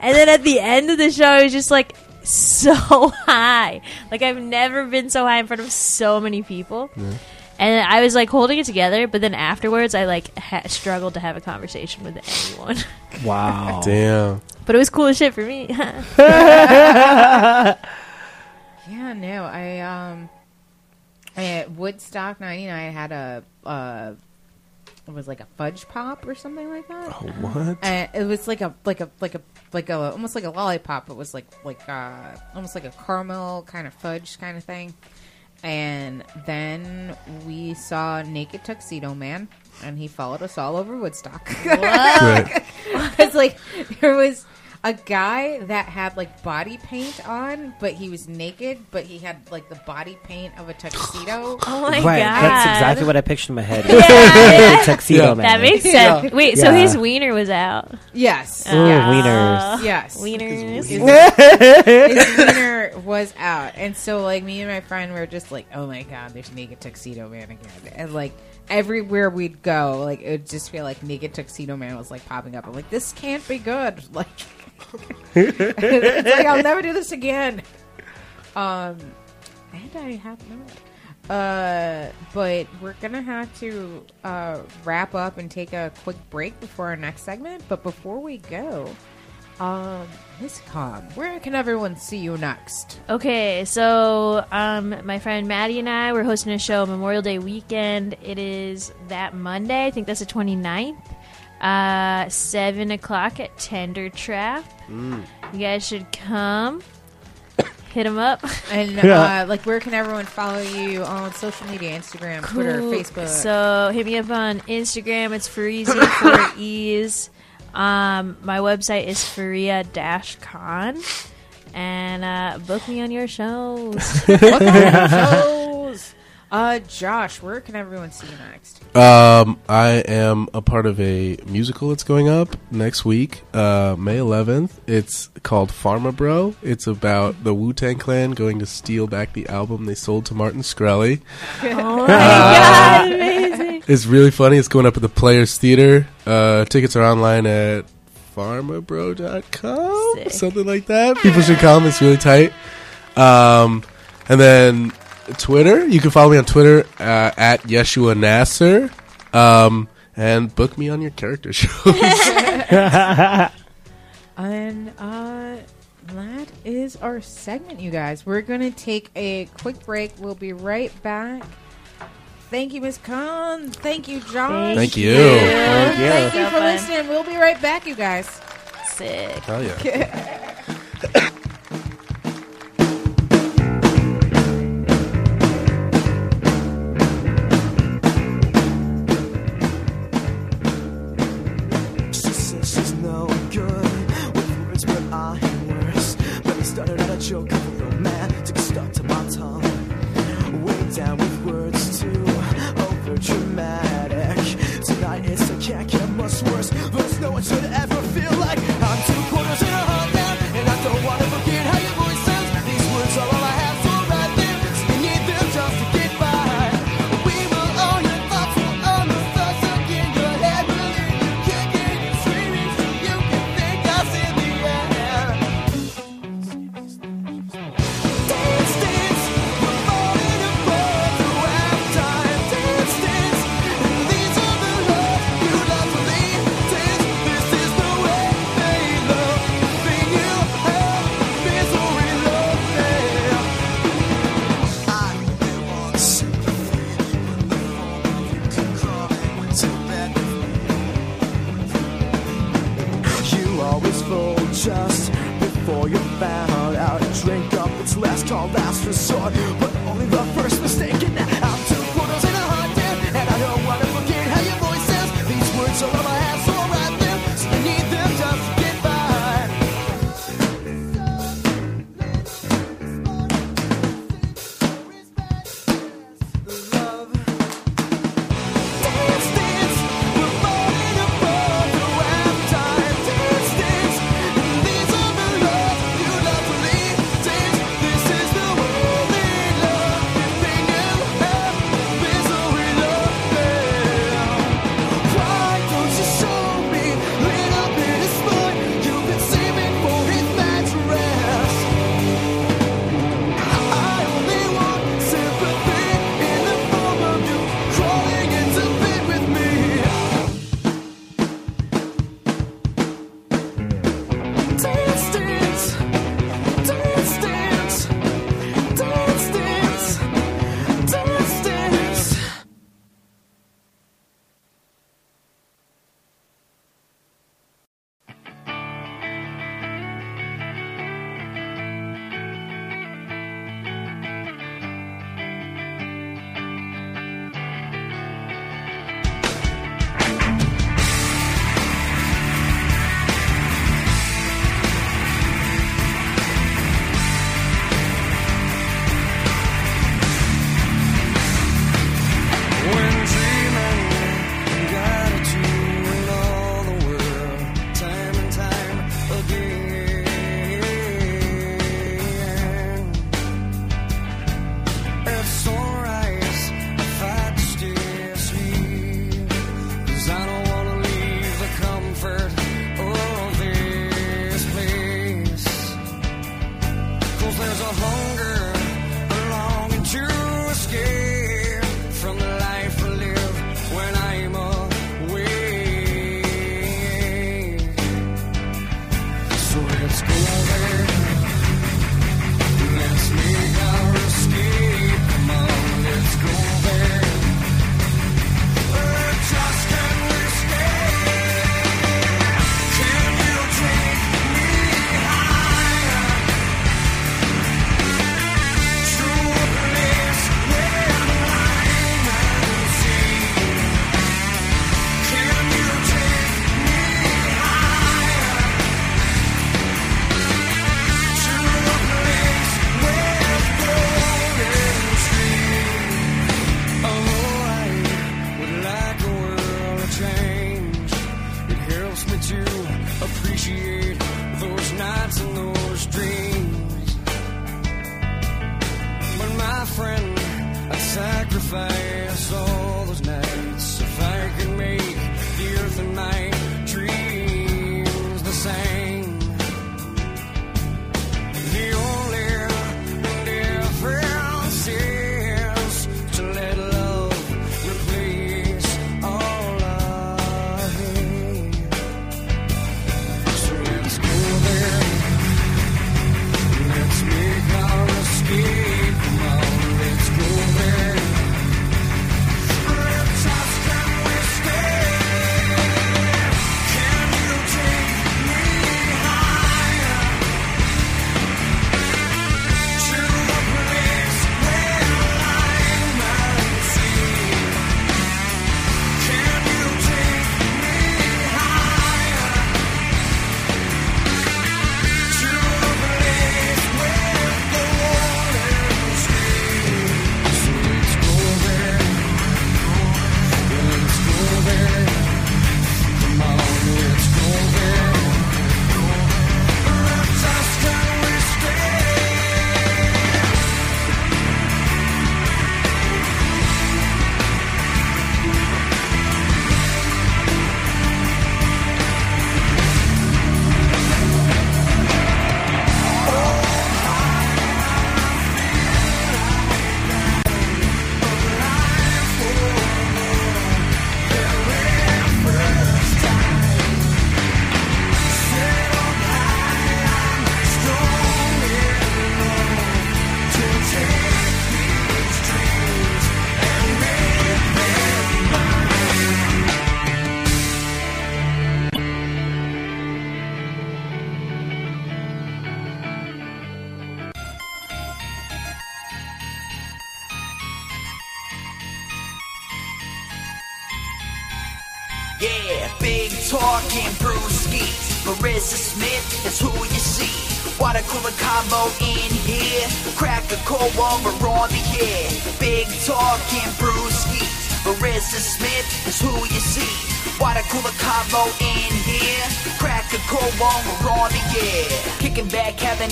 and then at the end of the show, I was just like so high. Like I've never been so high in front of so many people. And I was like holding it together, but then afterwards, I like ha- struggled to have a conversation with anyone. Wow. Damn. But it was cool as shit for me. yeah, no, I um, at Woodstock '99 had a uh, it was like a fudge pop or something like that. Oh, what? And it was like a like a like a like a almost like a lollipop. It was like like uh almost like a caramel kind of fudge kind of thing. And then we saw Naked Tuxedo Man, and he followed us all over Woodstock. It's like there was a guy that had like body paint on, but he was naked, but he had like the body paint of a tuxedo. Oh my right, god. that's exactly what I pictured in my head. Yeah. The tuxedo Yeah. man. That makes Yeah. sense. Wait, so his wiener was out. yes, oh. Ooh, yes, wieners. yes. Wieners. His wiener was out, and so like me and my friend were just like, "Oh my god, there's naked tuxedo man again!" And like everywhere we'd go, like it would just feel like naked tuxedo man was like popping up. I'm like, "This can't be good!" Like, it's like I'll never do this again. Um, and I have not. Uh, but we're gonna have to uh, wrap up and take a quick break before our next segment. But before we go, um, Miss Khan, where can everyone see you next? Okay, so um, my friend Maddie and I we're hosting a show Memorial Day weekend. It is that Monday. I think that's the 29th. Uh, seven o'clock at Tender Trap. You guys should come. Hit them up. And uh, like, where can everyone follow you on social media? Instagram, Twitter, Facebook. So hit me up on Instagram. It's Fareezy for ease. Um, my website is Faria Khan, and uh, book me on your shows. What kind of shows? Uh, Josh, where can everyone see you next? Um, I am a part of a musical that's going up next week, uh, May 11th. It's called Pharma Bro. It's about the Wu Tang Clan going to steal back the album they sold to Martin Shkreli. oh my god, amazing! It's really funny. It's going up at the Players Theater. Uh, tickets are online at pharmabro.com, Sick. something like that. People should come. It's really tight. Um, and then Twitter. You can follow me on Twitter uh, at Yeshua Nasser. Um, and book me on your character shows. And uh, that is our segment, you guys. We're going to take a quick break. We'll be right back. Thank you, Miss Khan. Thank you, John. Thank you. Thank you. Thank you So for fun. listening. We'll be right back, you guys. Sick. Hell yeah.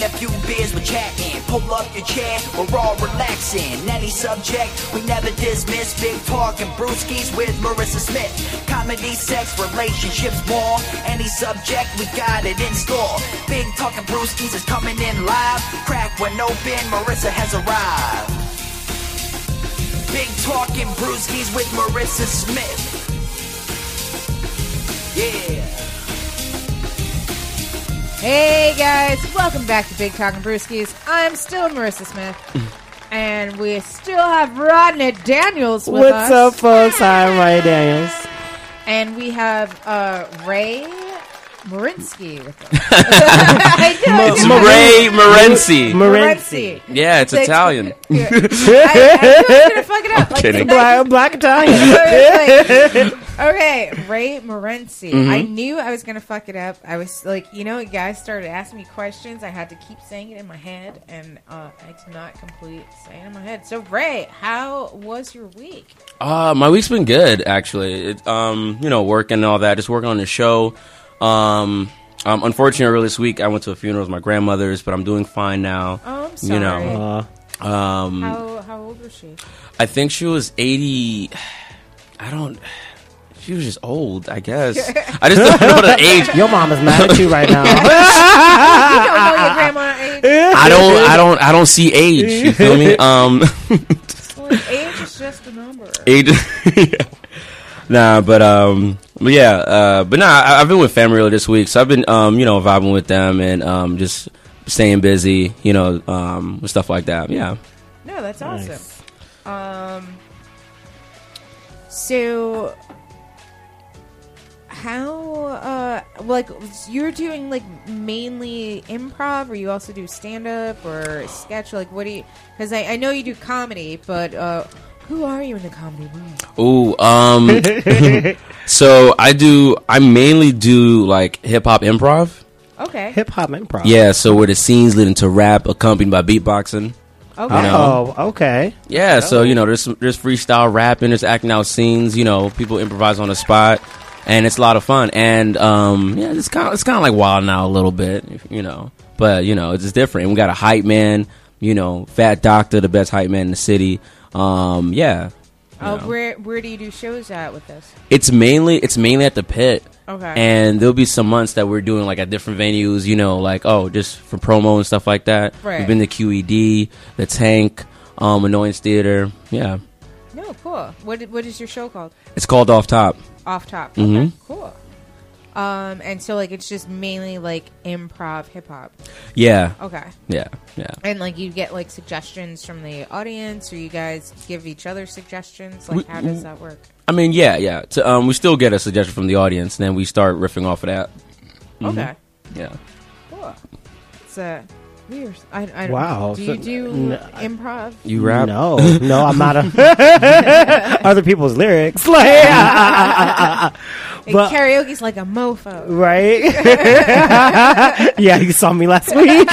a few beers, we're chatting. Pull up your chair, we're all relaxing. Any subject, we never dismiss. Big talking brewskis with Marissa Smith. Comedy, sex, relationships, more. Any subject, we got it in store. Big talking brewskis is coming in live. Crack when open, Marissa has arrived. Big talking brewskis with Marissa Smith. Yeah. Hey guys, welcome back to Big Talk and Brewskis. I'm still Marissa Smith, and we still have Rodney Daniels with What's us. up, folks? Hi, I'm Ray Daniels. And we have uh, Ray Marinsky with us. I know, It's it's Ray Morency. Morency. Yeah, it's Like- Italian. Yeah. I, I knew I was gonna fuck it up. Like, kidding. Black, black Italian. Like, okay, Ray Morency. Mm-hmm. I knew I was gonna fuck it up. I was like, you know, guys started asking me questions. I had to keep saying it in my head, and uh, I did not complete saying it in my head. So, Ray, how was your week? Uh, my week's been good actually. It, um, you know, working and all that, just working on the show. Um, um, unfortunately, earlier this week I went to a funeral with my grandmother's, but I'm doing fine now. Oh, I'm sorry. You know, Uh, um, how how old was she? I think she was 80. I don't. She was just old, I guess. I just don't know the age. your mom is mad at you right now. you don't know your grandma age. I don't. I don't. I don't see age. You feel me? Um, Well, age is just a number. age. yeah. Nah, but um, but yeah, uh, but nah, I, I've been with family really this week, so I've been um, you know, vibing with them and um, just staying busy, you know, um, with stuff like that. Yeah. No, that's awesome. Um, so how uh like you're doing like mainly improv or you also do stand up or sketch like what do you because I, I know you do comedy but uh who are you in the comedy world Ooh, um, so I do. I mainly do like hip hop improv. okay Hip hop improv. Yeah, so where the scenes lead into rap, accompanied by beatboxing. okay you know. Oh, okay. Yeah, so you know, there's there's freestyle rapping, there's acting out scenes. You know, people improvise on the spot, and it's a lot of fun. And um, yeah, it's kind of it's kind of like wild now a little bit, you know. But you know, it's just different. And we got a hype man, you know, Fat Doctor, the best hype man in the city. Um, yeah, know. where where do you do shows at with this it's mainly it's mainly at the pit. okay And there'll be some months that we're doing like at different venues, you know, like oh, just for promo and stuff like that. Right. We've been to QED, the Tank, um, Annoyance Theater. Yeah, no cool what what is your show called it's called Off Top. Off top Mhm. cool um and so like it's just mainly like improv hip hop Yeah, okay yeah, yeah. And like you get like suggestions from the audience, or you guys give each other suggestions. Like, We- how does that work? I mean, yeah, yeah. To, um, we still get a suggestion from the audience, and then we start riffing off of that. Okay, Yeah. cool. It's uh, weird. I, I Wow. Do you do n- improv? You rap? No, no, I'm not a other people's lyrics. Like, Like, but- karaoke's like a mofo. right? yeah, you saw me last week.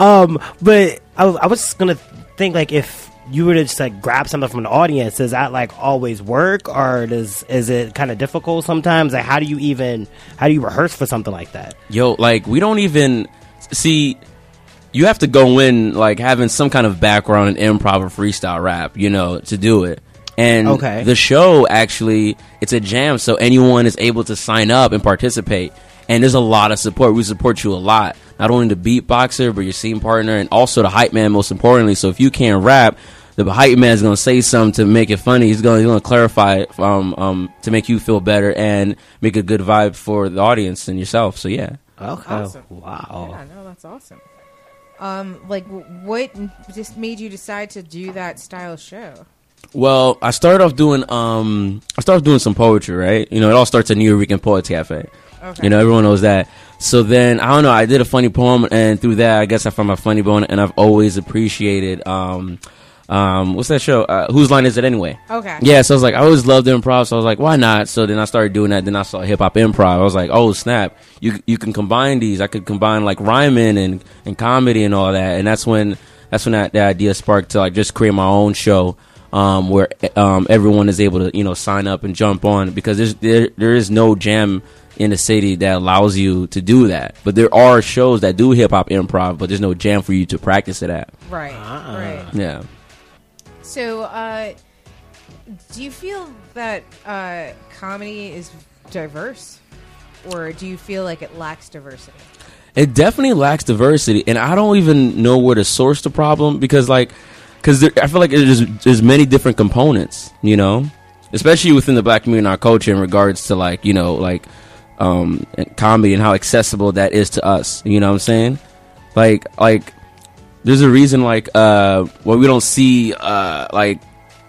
um, but I, was- I was just gonna think like if you were to just like grab something from an audience, does that like always work, or does is it kind of difficult sometimes? Like, how do you even how do you rehearse for something like that? Yo, like we don't even see. You have to go in like having some kind of background in improv or freestyle rap, you know, to do it. And Okay. the show actually, it's a jam, so anyone is able to sign up and participate. And there's a lot of support. We support you a lot. Not only the beatboxer, but your scene partner, and also the hype man. Most importantly, so if you can't rap, the hype man is going to say something to make it funny. He's going to clarify it um, um, to make you feel better and make a good vibe for the audience and yourself. So yeah. Okay, Awesome. wow. Yeah, no, that's awesome. Um, like, what just made you decide to do that style show? Well, I started off doing um I started doing some poetry, right? You know, it all starts at Nuyorican Poets Cafe. Okay. You know, everyone knows that. So then I don't know, I did a funny poem and through that I guess I found my funny bone and I've always appreciated um Um, what's that show? Uh, Whose line is it anyway? Okay. Yeah, so I was like, I always loved improv, so I was like, why not? So then I started doing that. Then I saw hip hop improv. I was like, oh snap, you you can combine these. I could combine like rhyming and and comedy and all that. And that's when that's when that, that idea sparked to like just create my own show. Um, where um, everyone is able to you know sign up and jump on because there's there there is no jam in the city that allows you to do that. But there are shows that do hip hop improv, but there's no jam for you to practice it at. Right. Right. Yeah. So, uh, do you feel that uh, comedy is diverse, or do you feel like it lacks diversity? It definitely lacks diversity, and I don't even know where to source the problem because, like, because I feel like there's there's many different components, you know, especially within the black community and our culture in regards to like you know like um comedy and how accessible that is to us. You know what I'm saying? Like like there's a reason like uh why we don't see uh like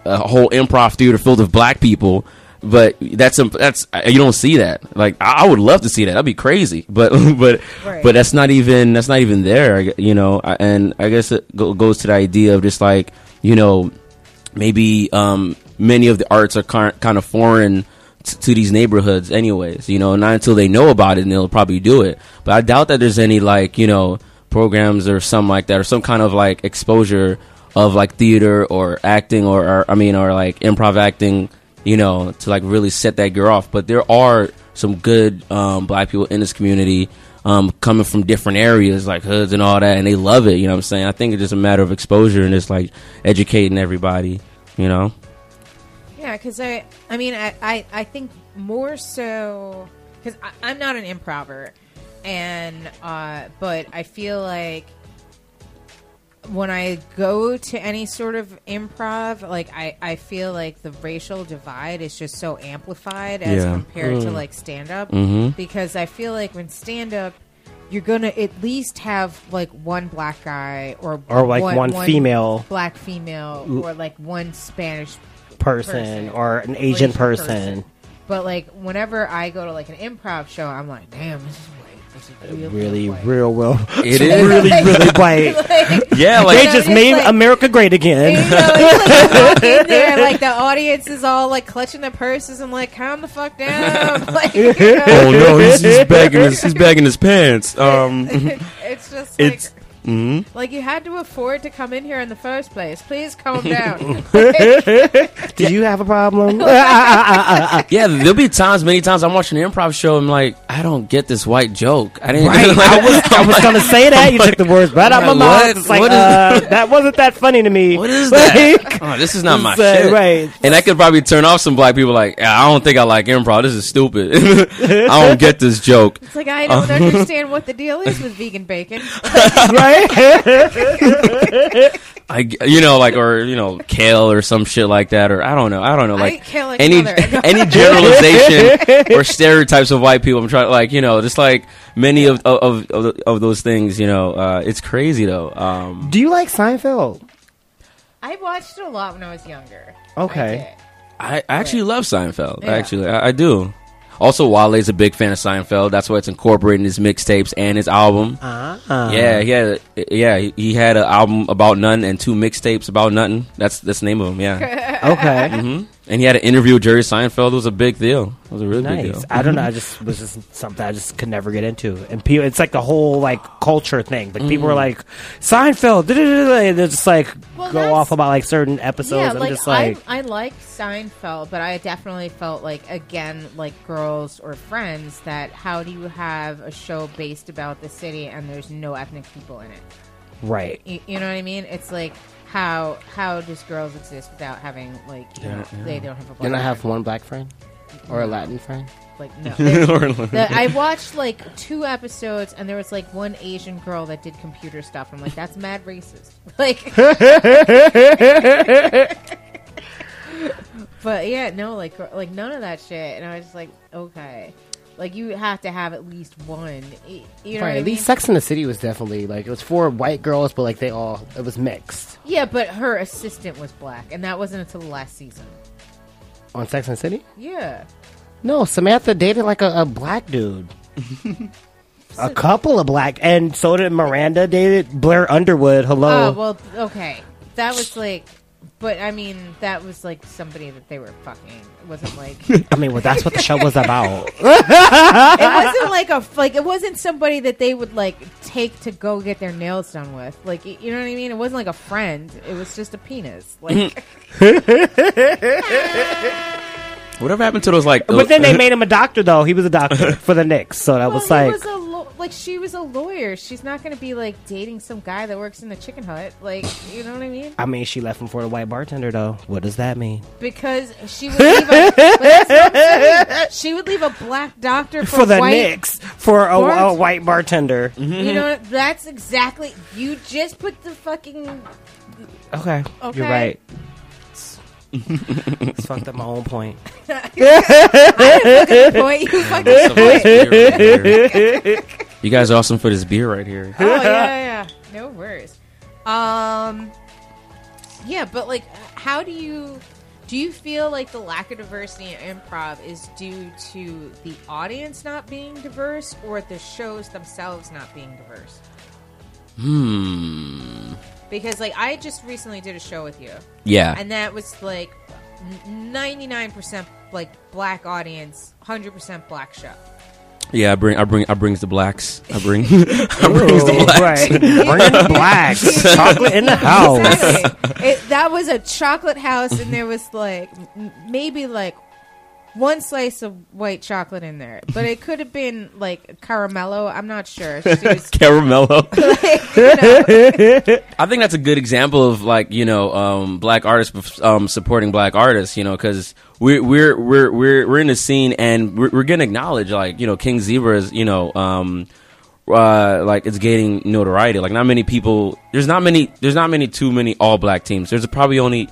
a whole improv theater filled with black people but that's that's you don't see that. Like i I would love to see that. That'd be crazy. But but Right. but that's not even that's not even there you know? And i guess it goes to the idea of just like you know maybe um many of the arts are kind of foreign to these neighborhoods anyways you know? Not until they know about it and they'll probably do it. But i doubt that there's any like you know programs or something like that or some kind of like exposure of like theater or acting or, or i mean or like improv acting you know to like really set that gear off. But there are some good um, black people in this community um, coming from different areas like hoods and all that and they love it you know what i'm saying? I think it's just a matter of exposure and just like educating everybody you know? Yeah, because I, I mean, I, I, I think more so because I'm not an improver, and uh, but I feel like when I go to any sort of improv, like I, I feel like the racial divide is just so amplified as Yeah. compared to like stand up Mhm. because I feel like when stand up. You're gonna at least have like one black guy or Or, like, one female. black female or like one Spanish person or an Asian person. But like whenever I go to like an improv show, I'm like, damn, this is white. This is real, Really, real well. It It's really, really white. Like, yeah like they know, just made like- America great again. you know, like you walk in there, like the audience is all like clutching their purses and like, calm the fuck down. like, you know? oh no he's, he's bagging his he's bagging his pants um it's just like. it's mhm. Like you had to afford to come in here in the first place. Please calm down. Do you have a problem? Yeah, there'll be times, many times I'm watching an improv show. I'm like, I don't get this white joke. I didn't. Right, I was, I was gonna say that. You took the words right out of my mouth. It's like, uh, that wasn't that funny to me. What is that? Oh, this is not my it's, uh, shit. Right. And that could probably turn off some black people. Like, "Yeah, I don't think I like improv. This is stupid. I don't get this joke. It's like I don't understand what the deal is with vegan bacon. Right? I, g- you know, like, or you know, kale or some shit like that, or I don't know. I don't know. Like eat kale like any any generalization or stereotypes of white people. I'm trying, like, you know, just like many of of of, of those things. You know, uh, it's crazy though. Um, Do you like Seinfeld? I watched it a lot when I was younger. Okay. I did. I actually love Seinfeld. Yeah. Actually, I, I do. Also, Wale's a big fan of Seinfeld. That's why it's incorporated in his mixtapes and his album. Ah. yeah, he had, a, yeah, he- he had an album about nothing and two mixtapes about nothing. That's that's the name of them. Yeah, Okay. hmm and he had an interview with Jerry Seinfeld. It was a big deal. It was a really big Nice. deal. I don't know. I mm-hmm. just was just something I just could never get into, and people. It's like the whole like culture thing. Like people are mm. like Seinfeld, they're just like Well, go off about like certain episodes. yeah, I'm like, just like, I, I like Seinfeld, but I definitely felt like again, like girls or friends, that how do you have a show based about the city and there's no ethnic people in it? right. You, you know what I mean? It's like how how does girls exist without having like you know they don't have a black Didn't I have friend? one black friend or a Latin friend? like no. The- I watched like two episodes, and there was like one Asian girl that did computer stuff. I'm like, that's mad racist. Like, but yeah, no, like, like none of that shit. And I was just like, okay, like you have to have at least one. You know right. what I At mean? least Sex in the City was definitely like it was for white girls, but like they all it was mixed yeah, but her assistant was black, and that wasn't until the last season. on Sex and the City. Yeah, No, Samantha dated like a, a black dude. a couple of black, and so did Miranda dated Blair Underwood. Hello. Oh well, okay. That was like but I mean, that was like somebody that they were fucking. It wasn't like I mean, well, that's what the show was about. it wasn't like a like it wasn't somebody that they would like take to go get their nails done with. Like you know what I mean? It wasn't like a friend. It was just a penis. Like mm. Whatever happened to those like? But then they made him a doctor, though. He was a doctor for the Knicks, so that well, was he like. was a lo- like she was a lawyer. She's not going to be like dating some guy that works in the chicken hut. Like you know what I mean? I mean, she left him for the white bartender, though. What does that mean? Because she would leave a, but that's what I'm she would leave a black doctor for, For the white Knicks, for a, Bart- a white bartender. You know, what? that's exactly. You just put the fucking. Okay, Okay. you're right. it's fucked up my own point. Point. You fucking point. you guys are awesome for this beer right here. Oh yeah, yeah, yeah. No worries. Um. Yeah, but like, how do you do? You feel like the lack of diversity in improv is due to the audience not being diverse, or the shows themselves not being diverse? Hmm. Because like, I just recently did a show with you. Yeah. and that was like ninety nine percent like black audience, hundred percent black show. Yeah, I bring, I bring, I brings the blacks. I bring, I brings the blacks. right. Bringing the blacks. Chocolate in the house. Exactly. it, that was a chocolate house, and there was like m- maybe like one slice of white chocolate in there, but it could have been like caramello. I'm not sure. She was, Caramello. like, you know, I think that's a good example of like you know um, black artists um, supporting black artists. You know, because we're we're we're we're we're in the scene and we're, we're getting acknowledged. Like you know, King Zebra is you know. Um, uh, like it's gaining notoriety. Like not many people. There's not many. There's not many. Too many all black teams. There's probably only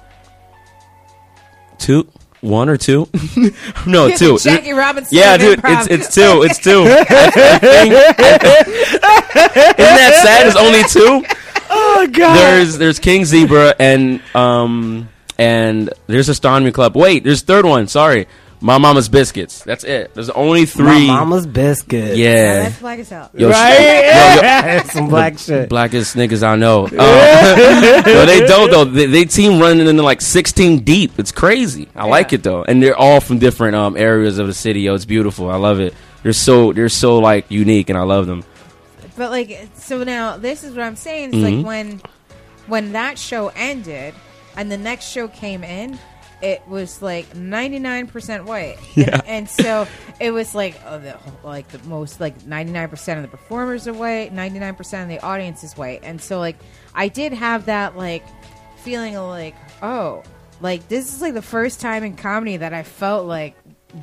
two, one or two. no, two. Jackie Robinson. Yeah, dude, improv. it's it's two. It's two. I, I think, isn't that sad? It's only two. Oh, God. There's there's King Zebra and um and there's Astronomy Club. Wait, there's third one. Sorry, My Mama's Biscuits. That's it. There's only three. My three. mama's Biscuits. Yeah, Yeah. that's black as hell. Yo, Right? yo, yo, Some black shit. blackest niggas I know. Uh, no, they don't though. They, they team running into like 16 deep. It's crazy. I like it though, and they're all from different um areas of the city. Yo, it's beautiful. I love it. They're so they're so like unique, and I love them. But like, so now this is what I'm saying. It's like when when that show ended and the next show came in, it was like 99% white. Yeah. And, and so it was like oh, the, like the most like 99% of the performers are white, 99% of the audience is white. And so like I did have that like feeling of like, oh, like this is like the first time in comedy that I felt like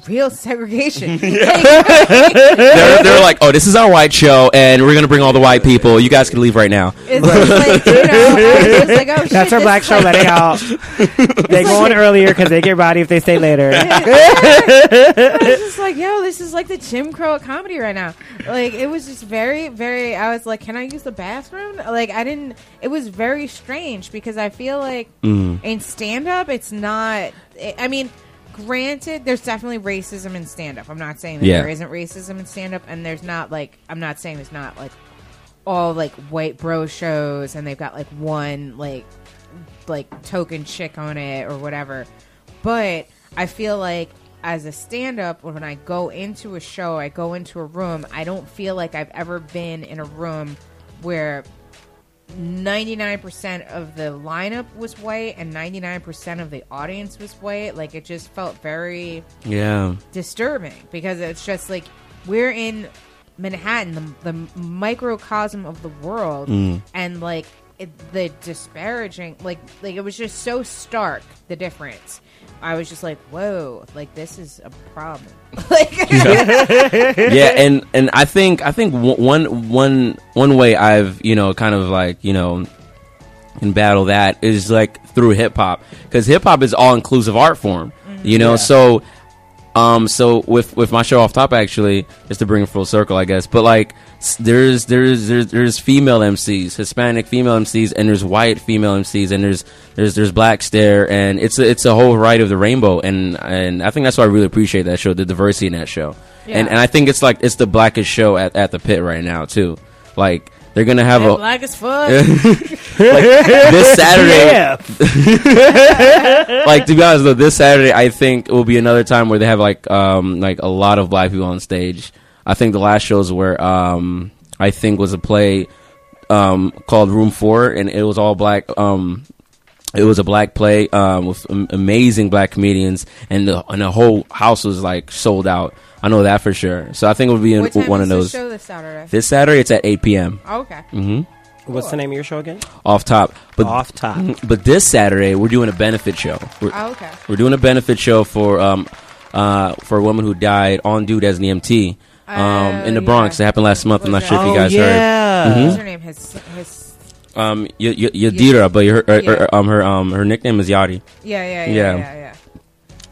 real segregation. Like, They're, they're like, oh, this is our white show, and we're gonna bring all the white people. You guys can leave right now. It's like, you know, I was like, oh, shit, That's our this black show like- letting out. they go on earlier because they get rowdy if they stay later. I was just like, yo, this is like the Jim Crow comedy right now. Like, it was just very, very. I was like, can I use the bathroom? Like, I didn't. It was very strange because I feel like mm. in stand up, it's not. I mean, granted, there's definitely racism in stand up. I'm not saying that Yeah. there isn't racism in stand up, and there's not like. I'm not saying there's not like all like white bro shows, and they've got like one like like token chick on it or whatever. But I feel like as a stand up, when I go into a show, I go into a room, I don't feel like I've ever been in a room where 99% of the lineup was white and 99% of the audience was white. Like it just felt very Yeah, disturbing because it's just like we're in Manhattan, the, the microcosm of the world, mm. and like it, the disparaging, like like it was just so stark the difference. I was just like, whoa, like this is a problem. like, yeah, and and I think I think one one one way I've you know kind of like you know can battle that is like through hip hop because hip hop is all inclusive art form. You know, so um so with with my show off top actually just to bring it full circle I guess, but like there's there's there's there's female MCs, Hispanic female MCs, and there's white female MCs, and there's there's there's blacks there, and it's a, it's a whole variety of the rainbow, and and I think that's why I really appreciate that show, the diversity in that show, and and I think it's like it's the blackest show at, at the pit right now too, like they're gonna have Yeah, a black as fuck. this Saturday. Yeah. like to be honest though, this Saturday I think it will be another time where they have like um like a lot of black people on stage. I think the last shows where um I think was a play um called Room Four and it was all black um it was a black play um with amazing black comedians and the and the whole house was like sold out. I know that for sure. So I think it'll be in, What time one is of those. show this Saturday? This Saturday it's at 8 p.m. Oh, okay. hmm What's the name of your show again? Off top, but Off top. but this Saturday we're doing a benefit show. We're, Oh, okay. we're doing a benefit show for um uh for a woman who died on duty as an EMT um Oh, in the yeah. Bronx. It happened last month. I'm not Was sure if you guys oh, guys yeah. Mhm. What's her name? His, his, heard. Um, y- y- Yadira, but her, her, Yeah. her- um her um her nickname is Yadi. yeah, yeah, yeah, Yeah. yeah, yeah.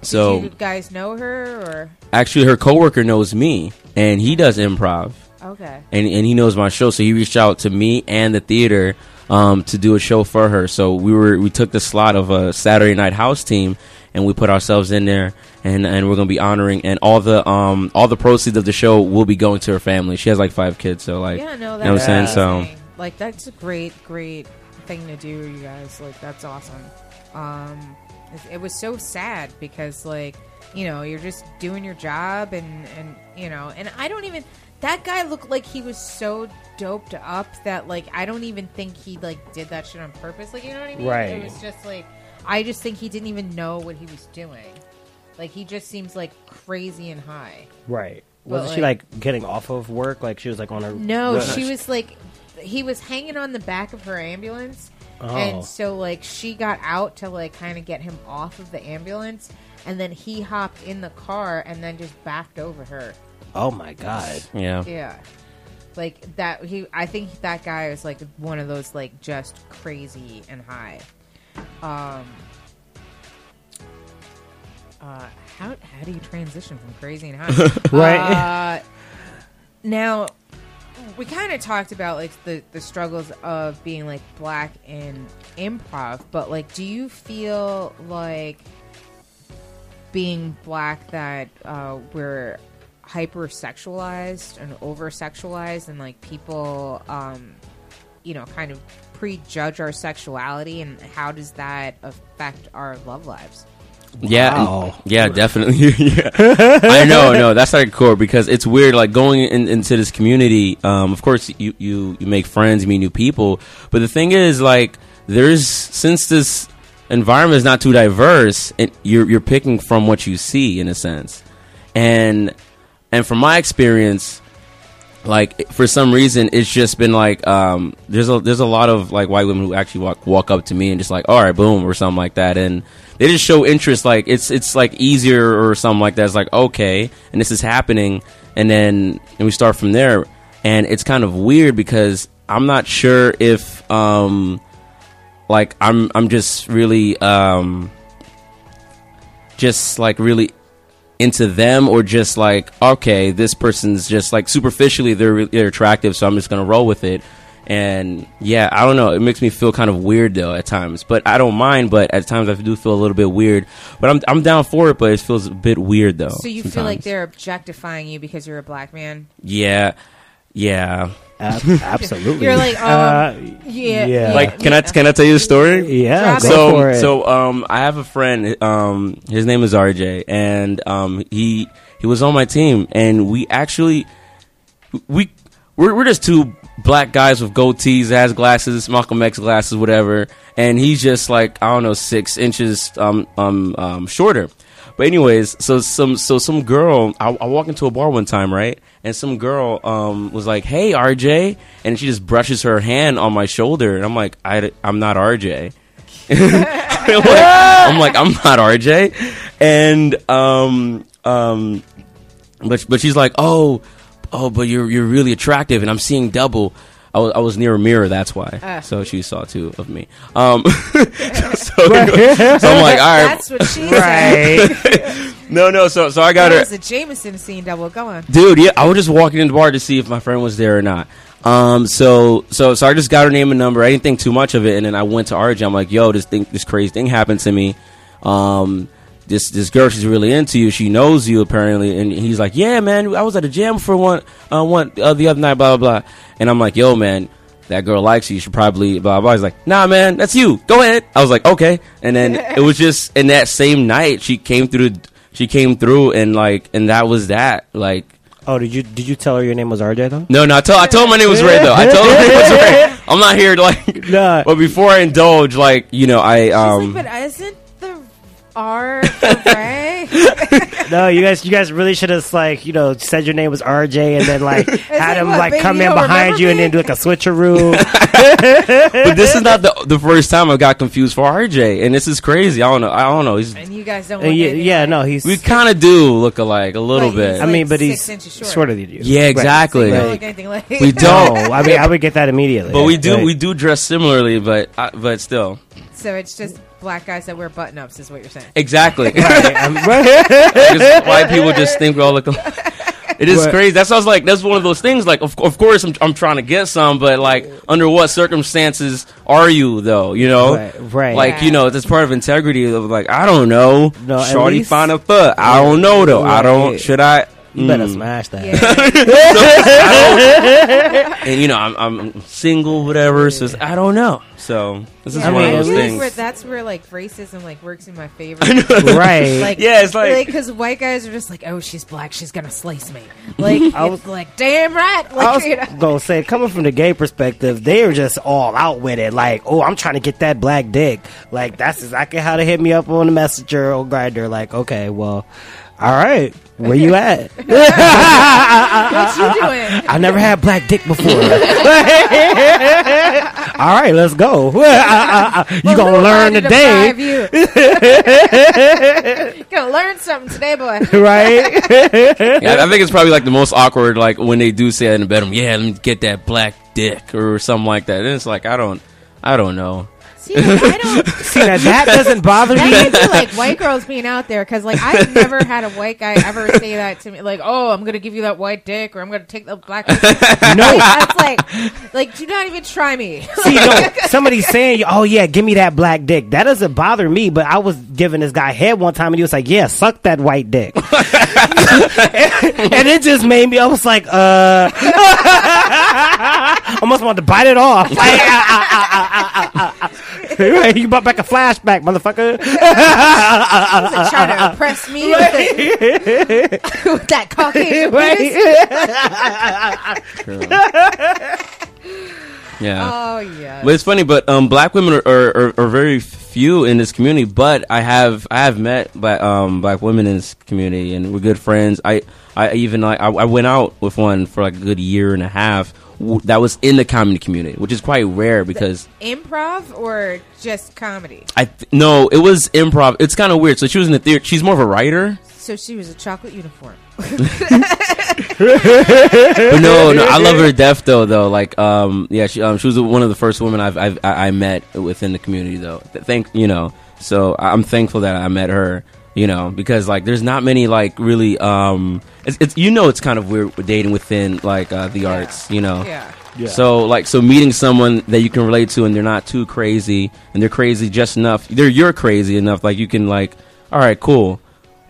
So Did you guys know her or? actually, her coworker knows me, and he does improv, Okay. and and he knows my show. So he reached out to me and the theater um to do a show for her. So we were we took the slot of a Saturday night house team, and we put ourselves in there. And, and we're gonna be honoring and all the um all the proceeds of the show will be going to her family. She has like five kids, so like yeah, no, you know what I'm saying? So like that's a great, great thing to do, you guys. Like that's awesome. Um, it, it was so sad because like you know you're just doing your job and and you know and I don't even that guy looked like he was so doped up that like I don't even think he like did that shit on purpose. Like you know what I mean? Right. It was just like I just think he didn't even know what he was doing. Like he just seems like crazy and high. Right. Wasn't she like getting off of work? Like she was like on her. No, she was like, he was hanging on the back of her ambulance, Oh. and so like she got out to like kind of get him off of the ambulance, and then he hopped in the car and then just backed over her. Oh my god. yeah. Yeah, like that. He, I think that guy is like one of those like just crazy and high. Um. Uh, how how do you transition from crazy and high? Right. Uh, now, we kind of talked about like the the struggles of being like black in improv, but like, do you feel like being black that uh, we're hypersexualized and over sexualized, and like people, um, you know, kind of prejudge our sexuality, and how does that affect our love lives? Yeah, Wow. yeah, definitely. yeah. I know, no, that's like core because it's weird. Like going in, into this community, um, of course, you, you you make friends, you meet new people, but the thing is, like, there's since this environment is not too diverse, and you're you're picking from what you see in a sense, and and from my experience, like for some reason it's just been like um there's a there's a lot of like white women who actually walk walk up to me and just like all right boom or something like that. And they just show interest like it's it's like easier or something like that. It's like okay and this is happening. And then and we start from there. And it's kind of weird because I'm not sure if um like I'm I'm just really um just like really into them or just like okay this person's just like superficially they're they're attractive so i'm just gonna roll with it. And yeah i don't know. It makes me feel kind of weird though at times but i don't mind but at times i do feel a little bit weird. But i'm, I'm down for it but it feels a bit weird though So you feel like they're objectifying you because you're a black man? yeah. Yeah Ab- absolutely. You're like, um, Uh, yeah, yeah. like can i can i tell you a story yeah. Drop Go so for it. so um I have a friend um his name is RJ and um he he was on my team and we actually we we're, we're just two black guys with goatees has glasses Malcolm X glasses whatever and he's just like I don't know 6 inches um um um shorter but anyways so some so some girl I, I walk into a bar one time right and some girl um was like hey RJ and she just brushes her hand on my shoulder and I'm like I, I'm not RJ I'm, like, I'm like, I'm not RJ, and um um, but but she's like, oh oh, but you're you're really attractive, and I'm seeing double. I was, I was near a mirror, that's why. Ah. so she saw two of me. Um, so, so I'm like, all right, That's what she said. no, no. So so I got That her, was the Jameson scene double. Go on. dude. Yeah, I was just walking in the bar to see if my friend was there or not. Um, so so so I just got her name and number. I didn't think too much of it, and then I went to RJ. I'm like, yo, this thing, this crazy thing happened to me. Um, this this girl, she's really into you. She knows you apparently, and he's like, yeah, man. I was at a jam for one uh, one uh, the other night, blah blah blah. And I'm like, yo, man. that girl likes you. You should probably blah blah. He's like, nah, man, that's you. Go ahead. I was like, okay. And then it was just in that same night she came through. She came through and like, and that was that. Like, Oh, did you did you tell her your name was RJ though? no, no. I told I told my name was Ray though. I told her my name was Ray. I'm not here to like. Nah. But before I indulge, like you know, I She's um. like, but isn't the R for Ray? No, you guys, you guys really should have like you know said your name was RJ and then like had like, him what, like come in behind remember you and then do like a switcheroo. but this is not the the first time I got confused for RJ, and this is crazy. I don't know. I don't know. He's, and you guys don't. Uh, yeah, yeah, no, he's we kind of do look alike a little But bit. he's I mean, but six he's short. shorter than you. Yeah, Right. exactly. You don't Like- look anything like We don't. I mean I would get that immediately. But we do Right. we do dress similarly, but uh, but still So it's just black guys that wear button ups, is what you're saying. exactly. Right, white people just think we all look. alike. It is Right. crazy. That's why I was like, that's one of those things. Like, of, of course, I'm, I'm trying to get some, but like, under what circumstances are you though? You know, Right, right. Like, you know, that's part of integrity. Of like, I don't know. No, at Shorty least- find a foot. I don't know though. I don't. Should I? You better Mm. smash that. Yeah. and you know I'm, I'm single, whatever. So it's- I don't know. So this is Yeah, one I of those things. where- that's where like racism like works in my favor. Right. Like, Yeah, it's like- because white guys are just like, oh, she's black, she's gonna slice me. Like, I it's was- like, damn right. I was you know. gonna say, coming from the gay perspective, they are just all out with it. Like, oh, I'm trying to get that black dick. Like, that's exactly how they hit me up on the messenger or Grindr. Like, okay, well, all right, where you at? what you doing? I never had black dick before. all right, let's go. you gonna learn Wanted to today, You. gonna learn something today, boy. right? Yeah, I think it's probably like the most awkward, like when they do say that in the bedroom. Yeah, let me get that black dick or something like that. And it's like I don't, I don't know. See, like, I don't. See, now that doesn't bother That me. might be like white girls being out there because, like, I've never had a white guy ever say that to me. Like, oh, I'm gonna give you that white dick, or I'm gonna take the black. Dick. No. that's like, like, do not even try me. See, no, somebody's saying, "Oh yeah, give me that black dick." That doesn't bother me, but I was giving this guy head one time, and he was like, "Yeah, suck that white dick," and, it just made me. I was like, "Uh," I almost wanted to bite it off. Like. Right, ah, ah, ah, you brought back a flashback, motherfucker. like, trying to impress me with, the- with that Caucasian penis. Yeah. Oh yeah. But it's funny, but um, black women are, are, are, are very few in this community. But I have I have met black um, black women in this community, and we're good friends. I I even like I, I went out with one for like a good year and a half. That was in the comedy community, which is quite rare because Improv or just comedy? I th- no, it was improv. It's kind of weird. So she was in the theater. She's more of a writer. So she was a chocolate uniform. No, no, I love her death though. Though, like, um, yeah, she, um, she was one of the first women I've, I've I I met within the community. Though, Th- thank you know. So I'm thankful that I met her. You know, because like, there's not many like really. Um, it's, it's you know, it's kind of weird dating within like uh, the arts. You know. Yeah. So like, so meeting someone that you can relate to and they're not too crazy and they're crazy just enough. They're you're crazy enough. Like you can like, all right, cool.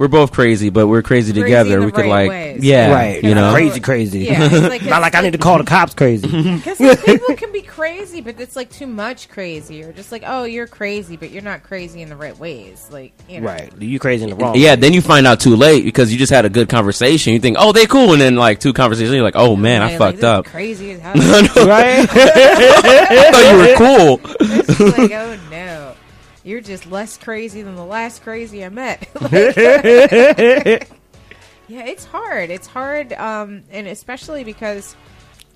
We're both crazy, but we're crazy, Crazy together. in the we could right like, ways. yeah, right, you know, crazy, crazy. Yeah, like, Not like I need to call the cops crazy. Because like, people can be crazy, but it's like too much crazy, or just like, oh, you're crazy, but you're not crazy in the right ways. Like, you know. right, you crazy in the wrong. Yeah, then you find out too late because you just had a good conversation. You think, oh, they cool, and then like two conversations, you're like, oh man, I Like, fucked up. Crazy as hell. right. I thought you were cool. It's just like, oh no, you're just less crazy than the last crazy I met. Yeah, it's hard. It's hard, um, and especially because,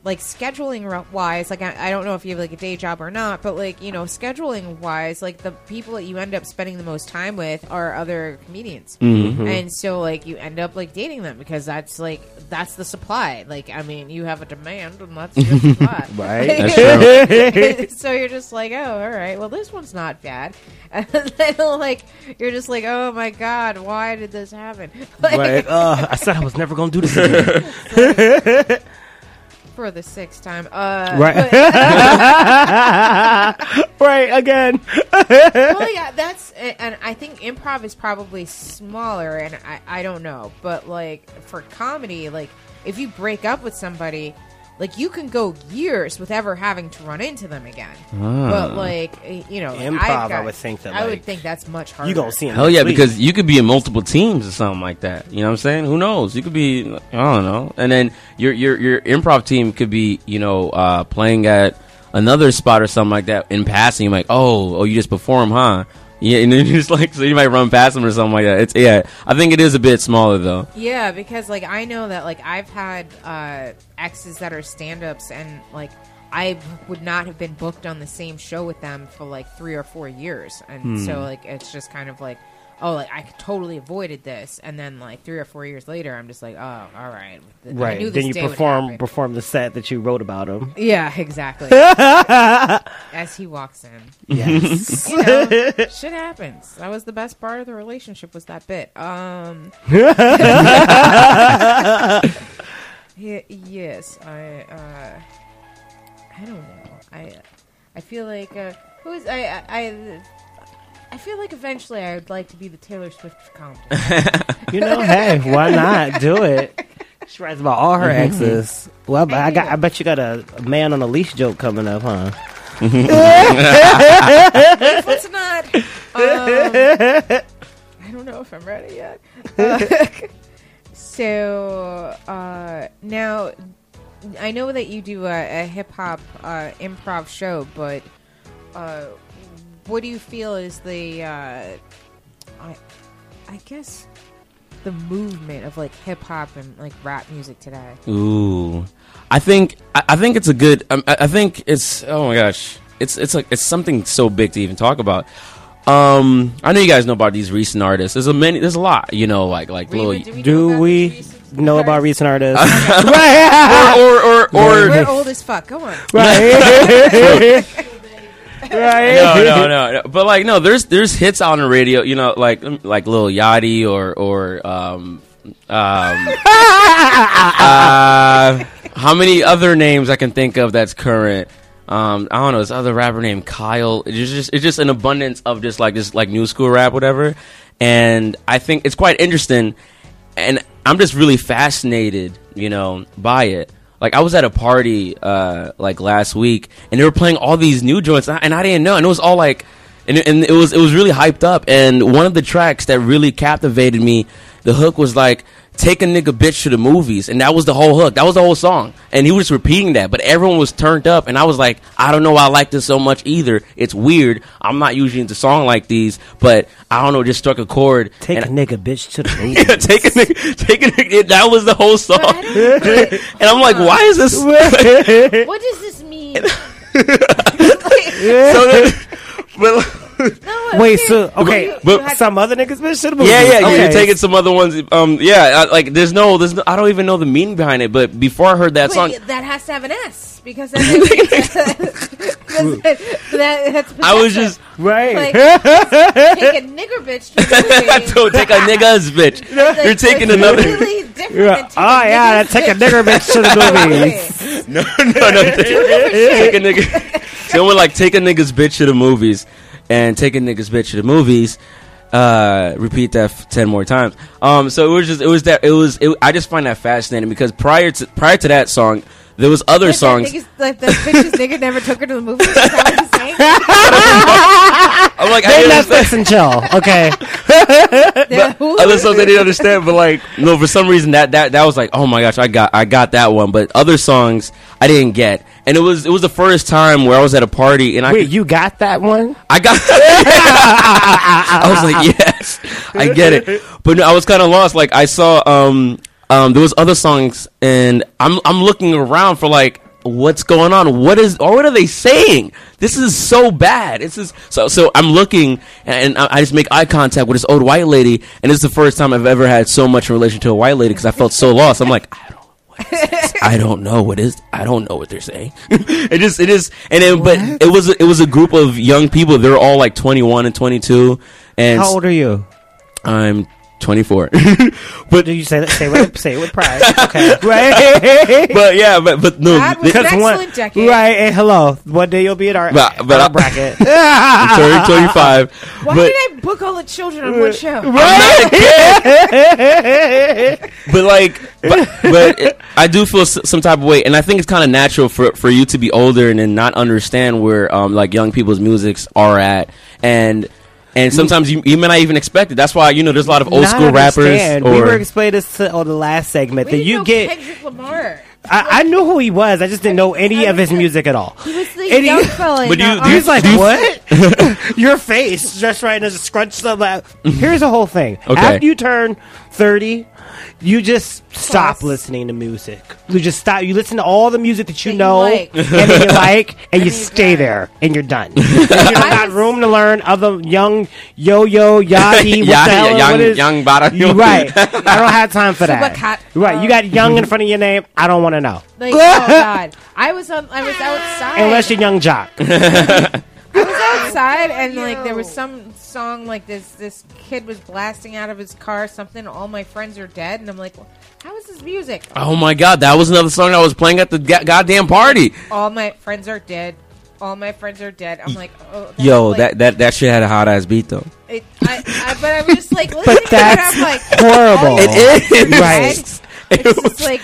like, scheduling wise, like, I, I don't know if you have like a day job or not, but like, you know, scheduling wise, like, the people that you end up spending the most time with are other comedians, Mm-hmm. and so like you end up like dating them because that's like that's the supply. Like, I mean, you have a demand, and that's your supply, Right. So you're just like, oh, all right. Well, this one's not bad. And then like you're just like, oh my god, why did this happen? Like, right. Uh, I said I was never gonna do this again. For the sixth time. Uh, Right. right again. well, yeah, that's and I think improv is probably smaller, and I I don't know, but like for comedy, like if you break up with somebody. Like you can go years with ever having to run into them again. Ah. But like you know, like, Improv, I've I would think that, I would think that's much harder. You gonna see him? Hell yeah, week. because you could be in multiple teams or something like that. You know what I'm saying? Who knows? You could be I don't know. And then your your your improv team could be, you know, uh, playing at another spot or something like that in passing. You're like, oh, oh, you just perform, huh? Yeah, and then you just like so you might run past them or something like that. It's yeah. I think it is a bit smaller though. Yeah, because like I know that like I've had uh, exes that are stand-ups, and like I would not have been booked on the same show with them for like three or four years, and Hmm. so like it's just kind of like. Oh, like I totally avoided this, and then like three or four years later, I'm just like, oh, all right. Right? Then you perform perform the set that you wrote about him. Yeah, exactly. As he walks in, Yes. you know, shit happens. That was the best part of the relationship was that bit. Um, yeah, yes, I, uh, I don't know. I, I feel like uh, who is I, I, I, I feel like eventually I would like to be the Taylor Swift of comedy. you know, hey, why not do it? She writes about all her exes. Well, I, got. I bet you got a, a man on a leash joke coming up, huh? Let's not. Um, I don't know if I'm ready yet. Uh, so uh, now, I know that you do a, a hip hop uh, improv show, but uh, what do you feel is the, uh, I, I guess, the movement of like hip hop and like rap music today? Ooh, I think I, I think it's a good. Um, I, I think it's oh my gosh, it's it's like it's something so big to even talk about. Um, I know you guys know about these recent artists. There's a many. There's a lot. You know, like like Reba, little do we know Do about we recent know about artists? recent artists? or or or, or We're old as fuck. Go on. right. right. no, no, no, no. But like, no, there's there's hits on the radio. You know, like like Lil Yachty or or um um. uh, how many other names I can think of that's current? Um, I don't know. This other rapper named Kyle. It's just it's just an abundance of just like this like new school rap, whatever. And I think it's quite interesting. And I'm just really fascinated, you know, by it. Like I was at a party uh, like last week, and they were playing all these new joints, and I, and I didn't know, and it was all like, and, and it was it was really hyped up. And one of the tracks that really captivated me, the hook was like, "Take a nigga bitch to the movies," and that was the whole hook. That was the whole song, and he was repeating that, but everyone was turned up, and I was like, I don't know why I like this so much either. It's weird. I'm not usually into song like these, but I don't know, it just struck a chord. Take a nigga bitch to the movie. yeah, take a nigga, take a nigga. That was the whole song, I and I'm like, why is this? What does this mean? so then- but No, Wait, so okay, You- you but some other niggas bitch to the movie. yeah, yeah, yeah. Okay. You're taking some other ones. Um, yeah, I, like there's no, there's no. I don't even know the meaning behind it. But before I heard that Wait, song, that has to have an S because that, because that, that that's I was just right. like take a nigger bitch to the movie. don't take a nigga's bitch. Like, You're taking that's another. Really Yeah. take Oh a yeah, nigger's take a nigger bitch to the movies. movies. No, no, no. Take, take a nigga. Someone like take a nigga's bitch to the movies, and take a nigga's bitch to the movies. Uh, repeat that f- ten more times. Um, so it was just, it was that, it was. It, I just find that fascinating because prior to prior to that song, there was other Like songs. niggas- Like the bitch's nigga never took her to the movie. Is that what you're saying? I'm like, I They didn't understand. Netflix and chill. Okay. The other songs I didn't understand, but like no, for some reason that that that was like, oh my gosh, I got I got that one, but other songs I didn't get, and it was it was the first time where I was at a party and I Wait, could, you got that one? I got I was like, yes, I get it, but no, I was kind of lost. Like I saw um um there was other songs, and I'm I'm looking around for like. What's going on? What is or what are they saying? This is so bad. This is so so. I'm looking and I I just make eye contact with this old white lady, and is the first time I've ever had so much in relation to a white lady because I felt so lost. I'm like, I don't, what is this? I don't know what is. I don't know what they're saying. it just it is, and it, but it was it was a group of young people. They're all like 21 and 22, and How old are you? I'm twenty four. But do you say that? Say it, say it with pride. Okay, right? but yeah, but but no, That was an one- excellent decade. right? And hello, one day you'll be at our, But- but our I- bracket. I'm turning twenty five. Why but did I book all the children on one show? Right. but like, but, but it, I do feel s- some type of way, and I think it's kind of natural for for you to be older and then not understand where um like young people's musics are at, and and sometimes you, you may not even expect it. That's why you know there's a lot of old Not school rappers understand. or we were explaining this to, on the last segment We that didn't you know get. Kendrick Lamar. I, I knew who he was. I just didn't know any of his music at all. He was the And young fella. But you- the you- He's like, you- what? Your face just right as a scrunch up. Here's the whole thing. Okay. After you turn thirty, you just stop Plus. listening to music. You just stop. You listen to all the music that you That you know like. and that you like, and you you're stay done. there, and you're done. you don't got room to learn other young yo yo yachty. What Yeah, the hell? young- what is- young bada- You right. I don't have time for that. Supercat. Right. You got um, young in front of your name. I don't want to know. Like, oh god, I was on. I was outside. Unless you're Young Joc. I was outside and like there was some song like this. This kid was blasting out of his car something. All my friends are dead, and I'm like, how is this music? Oh my god, that was another song I was playing at the ga- goddamn party. All my friends are dead. All my friends are dead. I'm like, oh, that's Yo, like, that, that that shit had a hot ass beat though. It, I, I, but I'm just like listening to it. that's I'm like, horrible. oh, It is. Right. It's just like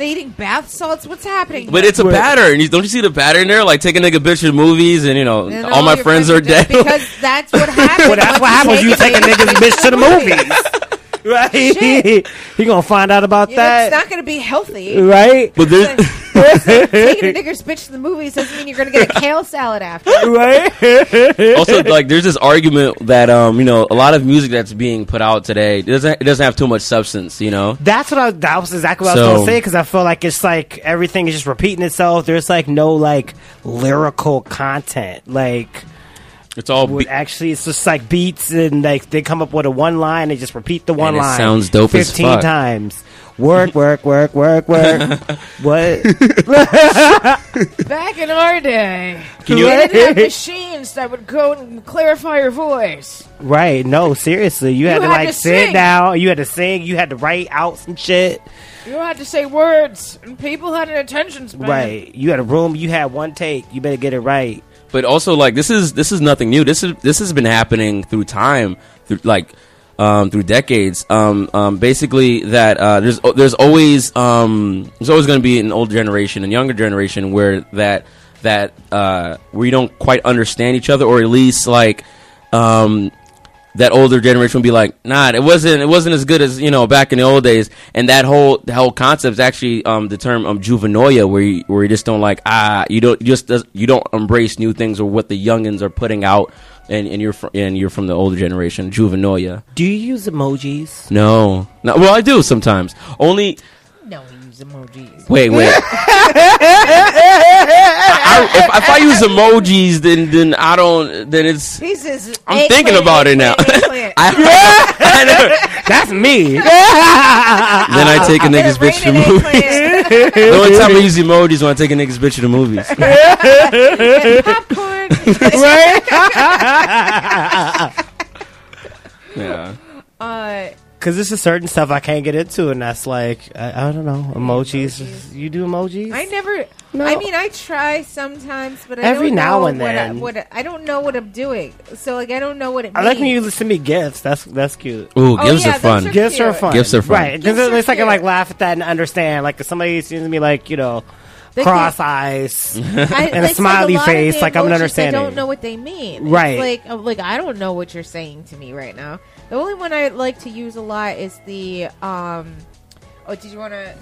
they eating bath salts. What's happening? But it's a Right. pattern. You, don't you see the pattern there? Like take a nigga bitch to the movies, and you know And all my your friends are dead. because that's what happens. Well, that's what happens. You take a it nigga's bitch to the movies. Right? Shit. he gonna find out about You know, it's not going to be healthy. right? but there's Taking a nigger's bitch to the movies doesn't mean you're going to get a kale salad after. right? also like there's this argument that um you know a lot of music that's being put out today it doesn't it doesn't have too much substance. You know. That's what I. That was exactly what I was gonna say because I feel like it's like everything is just repeating itself. There's like no like lyrical content. Like It's all would be- actually, it's just like beats and like they come up with a one line. They just repeat the one it line. sounds dope as fifteen fuck. times. Work, work, work, work, work. what? Back in our day, Can we you- didn't have machines that would go and clarify your voice. Right? No, seriously. You had You to had like to sit sing. down. You had to sing. You had to write out some shit. You had to say words, and people had an attention span. Right. You had a room. You had one take. You better get it right. But also like this is this is nothing new. This is this has been happening through time, through like um, through decades. Um, um, basically, that uh, there's there's always um, there's always going to be an older generation and younger generation where that that uh, where you don't quite understand each other, or at least like um, that older generation will be like, nah, it wasn't it wasn't as good as you know back in the old days. And that whole the whole concept is actually um, the term um, juvenoia, where you, where you just don't like ah you don't just you don't embrace new things or what the youngins are putting out, and, and you're fr- and you're from the older generation, juvenoia. Do you use emojis? No, no, well I do sometimes. Only No, we use emojis. wait wait. I, I, if, if I use emojis, then then I don't. Then it's He says, I'm thinking about it now. eggplant. I, I know. That's me. Then I take a nigga's bitch to the movies. eggplant. The only time I use emojis is when I take a nigga's bitch to the movies. popcorn. right. yeah. uh, Because there's a certain stuff I can't get into, and that's like I, I don't know emojis. You do emojis? I never. No. I mean, I try sometimes, but I Every don't now know and what I, then. what I, I don't know what I'm doing. So like, I don't know what it. I like when you send me gifts. That's that's cute. Ooh, Oh, gifts yeah, are fun. are- Gifts are fun. Gifts are fun. Right. Because at are least I can like laugh at that and understand. Like if somebody sends me like you know They cross can- eyes. I, and a it's like smiley face, like, I'm emojis, understanding. I don't know what they mean. It's Right. like, oh, like I don't know what you're saying to me right now. The only one I like to use a lot is the. um Oh, did you want to?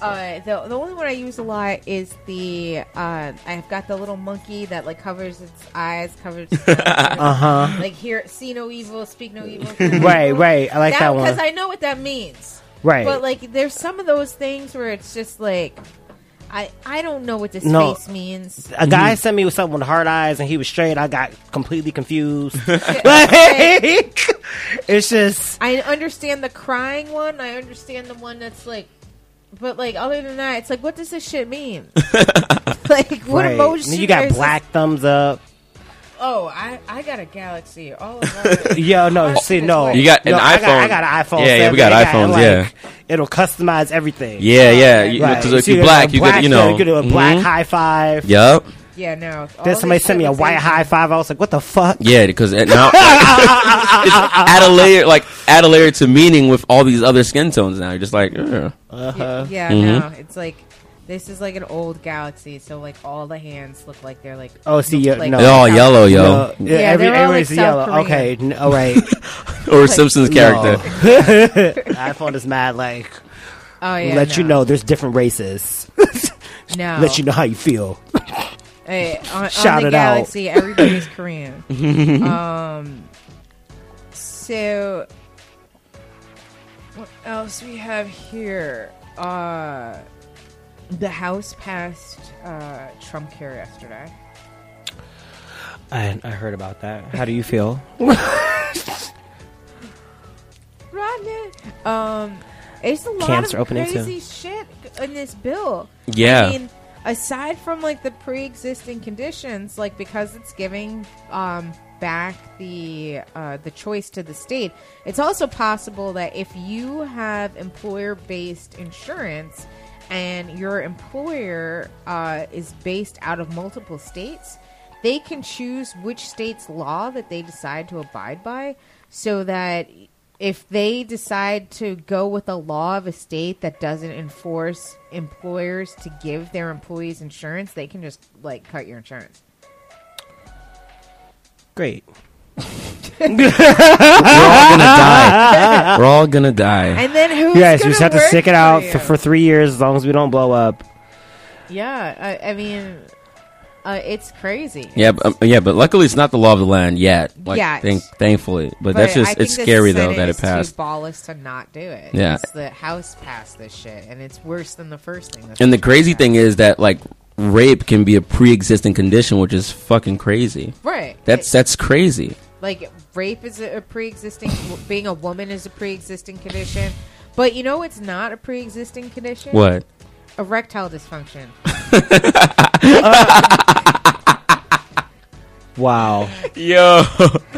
Uh, the the only one I use a lot is the. Uh, I've got the little monkey that like covers its eyes, covers. Uh huh. Like here, see no evil, speak no evil. Right, right. I like that one. because I know what that means. Right. But like, there's some of those things where it's just like, I I don't know what this No. face means. a guy sent me with something with hard eyes, and he was straight. I got completely confused. Like, like, it's just I understand the crying one. I understand the one that's like, but like other than that, it's like, what does this shit mean? like, what right. emoji? You got is- black thumbs up. Oh, I, I got a Galaxy. All about Yo, no, see, no. You got an Yo, I got, I got an iPhone. Yeah, yeah, we 7. got It iPhones, like, yeah. it'll customize everything. Yeah, yeah. You, Right. Because if See, you're black, you get, you know. you could do a black Mhm. high five. Yup. Yeah, no. Then somebody sent me a white high five. I was like, what the fuck? Yeah, because it- now it's add a layer, like add a layer to meaning with all these other skin tones. Now you're just like, ugh. Uh-huh. Yeah, Mhm. no. It's like this is like an old Galaxy, so like all the hands look like they're like. Oh, see, yeah, like no. they're all South- yellow, yo, No, Yeah, every, they're all, everybody's like, yellow. South Okay, n- all right. or a Simpsons character. No. iPhone is mad. Like, Oh yeah. let no. you know there's different races. No. let you know how you feel. Hey, on, on Shout the it out. Galaxy, everybody's Korean. um. So, what else we have here? Uh, the House passed uh, Trump care yesterday. I, I heard about that. How do you feel? Rodney. Um, it's a lot of crazy shit in this bill. Yeah. I mean, aside from like the pre-existing conditions, like because it's giving um, back the uh, the choice to the state, it's also possible that if you have employer-based insurance and your employer uh, is based out of multiple states, they can choose which state's law that they decide to abide by, so that if they decide to go with a law of a state that doesn't enforce employers to give their employees insurance, they can just like cut your insurance. Great. We're all gonna die. We're all gonna die. And then who's You guys, gonna we just have to stick it out for, for three years as long as we don't blow up. yeah, I, I mean, uh, it's crazy. Yeah, but, um, yeah, but luckily it's not the law of the land yet. Like, Yet. thank, thankfully, but, But that's I just think it's the scary though Senate that it is too passed. ballless to not do it. Yeah. It's the House passed this shit, and it's worse than the first thing. And the crazy thing is that like rape can be a pre-existing condition, which is fucking crazy. right? That's It- that's crazy. Like rape is a, a pre-existing. being a woman is a pre-existing condition. But you know, it's not a pre-existing condition. What? Erectile dysfunction. Wow. Yo,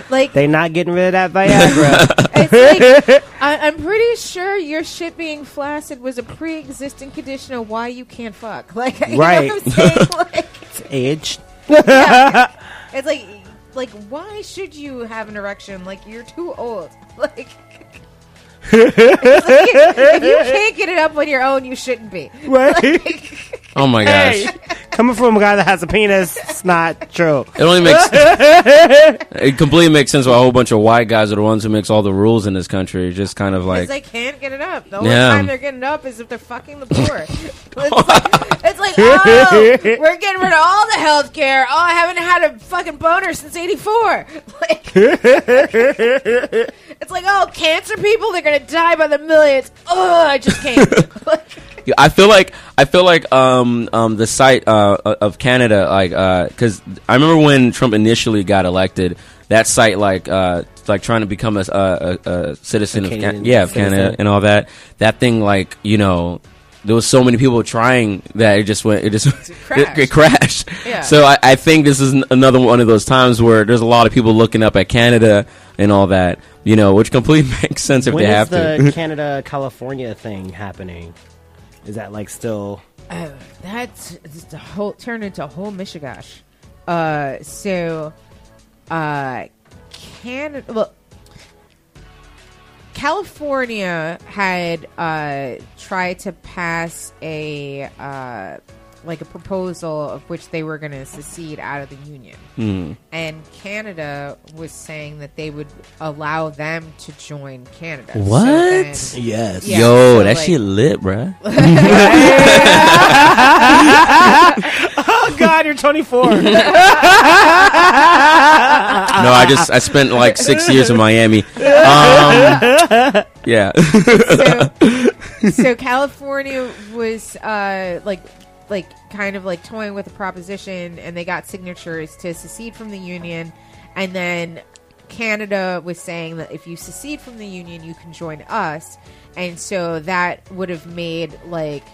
Like they not getting rid of that Viagra. It's like, I, I'm pretty sure your shit being flaccid was a pre-existing condition of why you can't fuck. Like, you Right. know what I'm saying? like, it's age. it's like, like, why should you have an erection? Like, you're too old. Like, if you can't get it up on your own, you shouldn't be. Right? Oh my gosh, hey, coming from a guy that has a penis, it's not true. it only makes it completely makes sense why a whole bunch of white guys are the ones who makes all the rules in this country. Just kind of Because like they can't get it up. The only Yeah. time they're getting it up is if they're fucking the poor. it's, like, it's like, oh, we're getting rid of all the health care. Oh, I haven't had a fucking boner since 84. Like, it's like, oh, cancer people, they're going to die by the millions. Oh, I just can't. Like, Yeah, I feel like I feel like um um the site uh of Canada like uh because I remember when Trump initially got elected that site like uh like trying to become a a, a, a citizen A of Can- yeah of citizen. Canada and all that that thing like you know there was so many people trying that it just went it just it crashed. it, crashed Yeah. so I, I think this is another one of those times where there's a lot of people looking up at Canada and all that you know which completely makes sense if when they have the to Canada California thing happening? Is that like still? oh, that's it's a whole, turned into a whole mishigash. Uh, so, uh, Canada, well, California had uh, tried to pass a uh, like a proposal of which they were going to secede out of the union, Hmm. and Canada was saying that they would allow them to join Canada. So What? then- Yes. Yeah, Yo, so, that like- shit lit, bruh. Oh God, you're 24. No, I just I spent like six years in Miami. Um, yeah, so, so California was uh, like like kind of like toying with a proposition and they got signatures to secede from the union and then Canada was saying that if you secede from the union you can join us and so that would have made like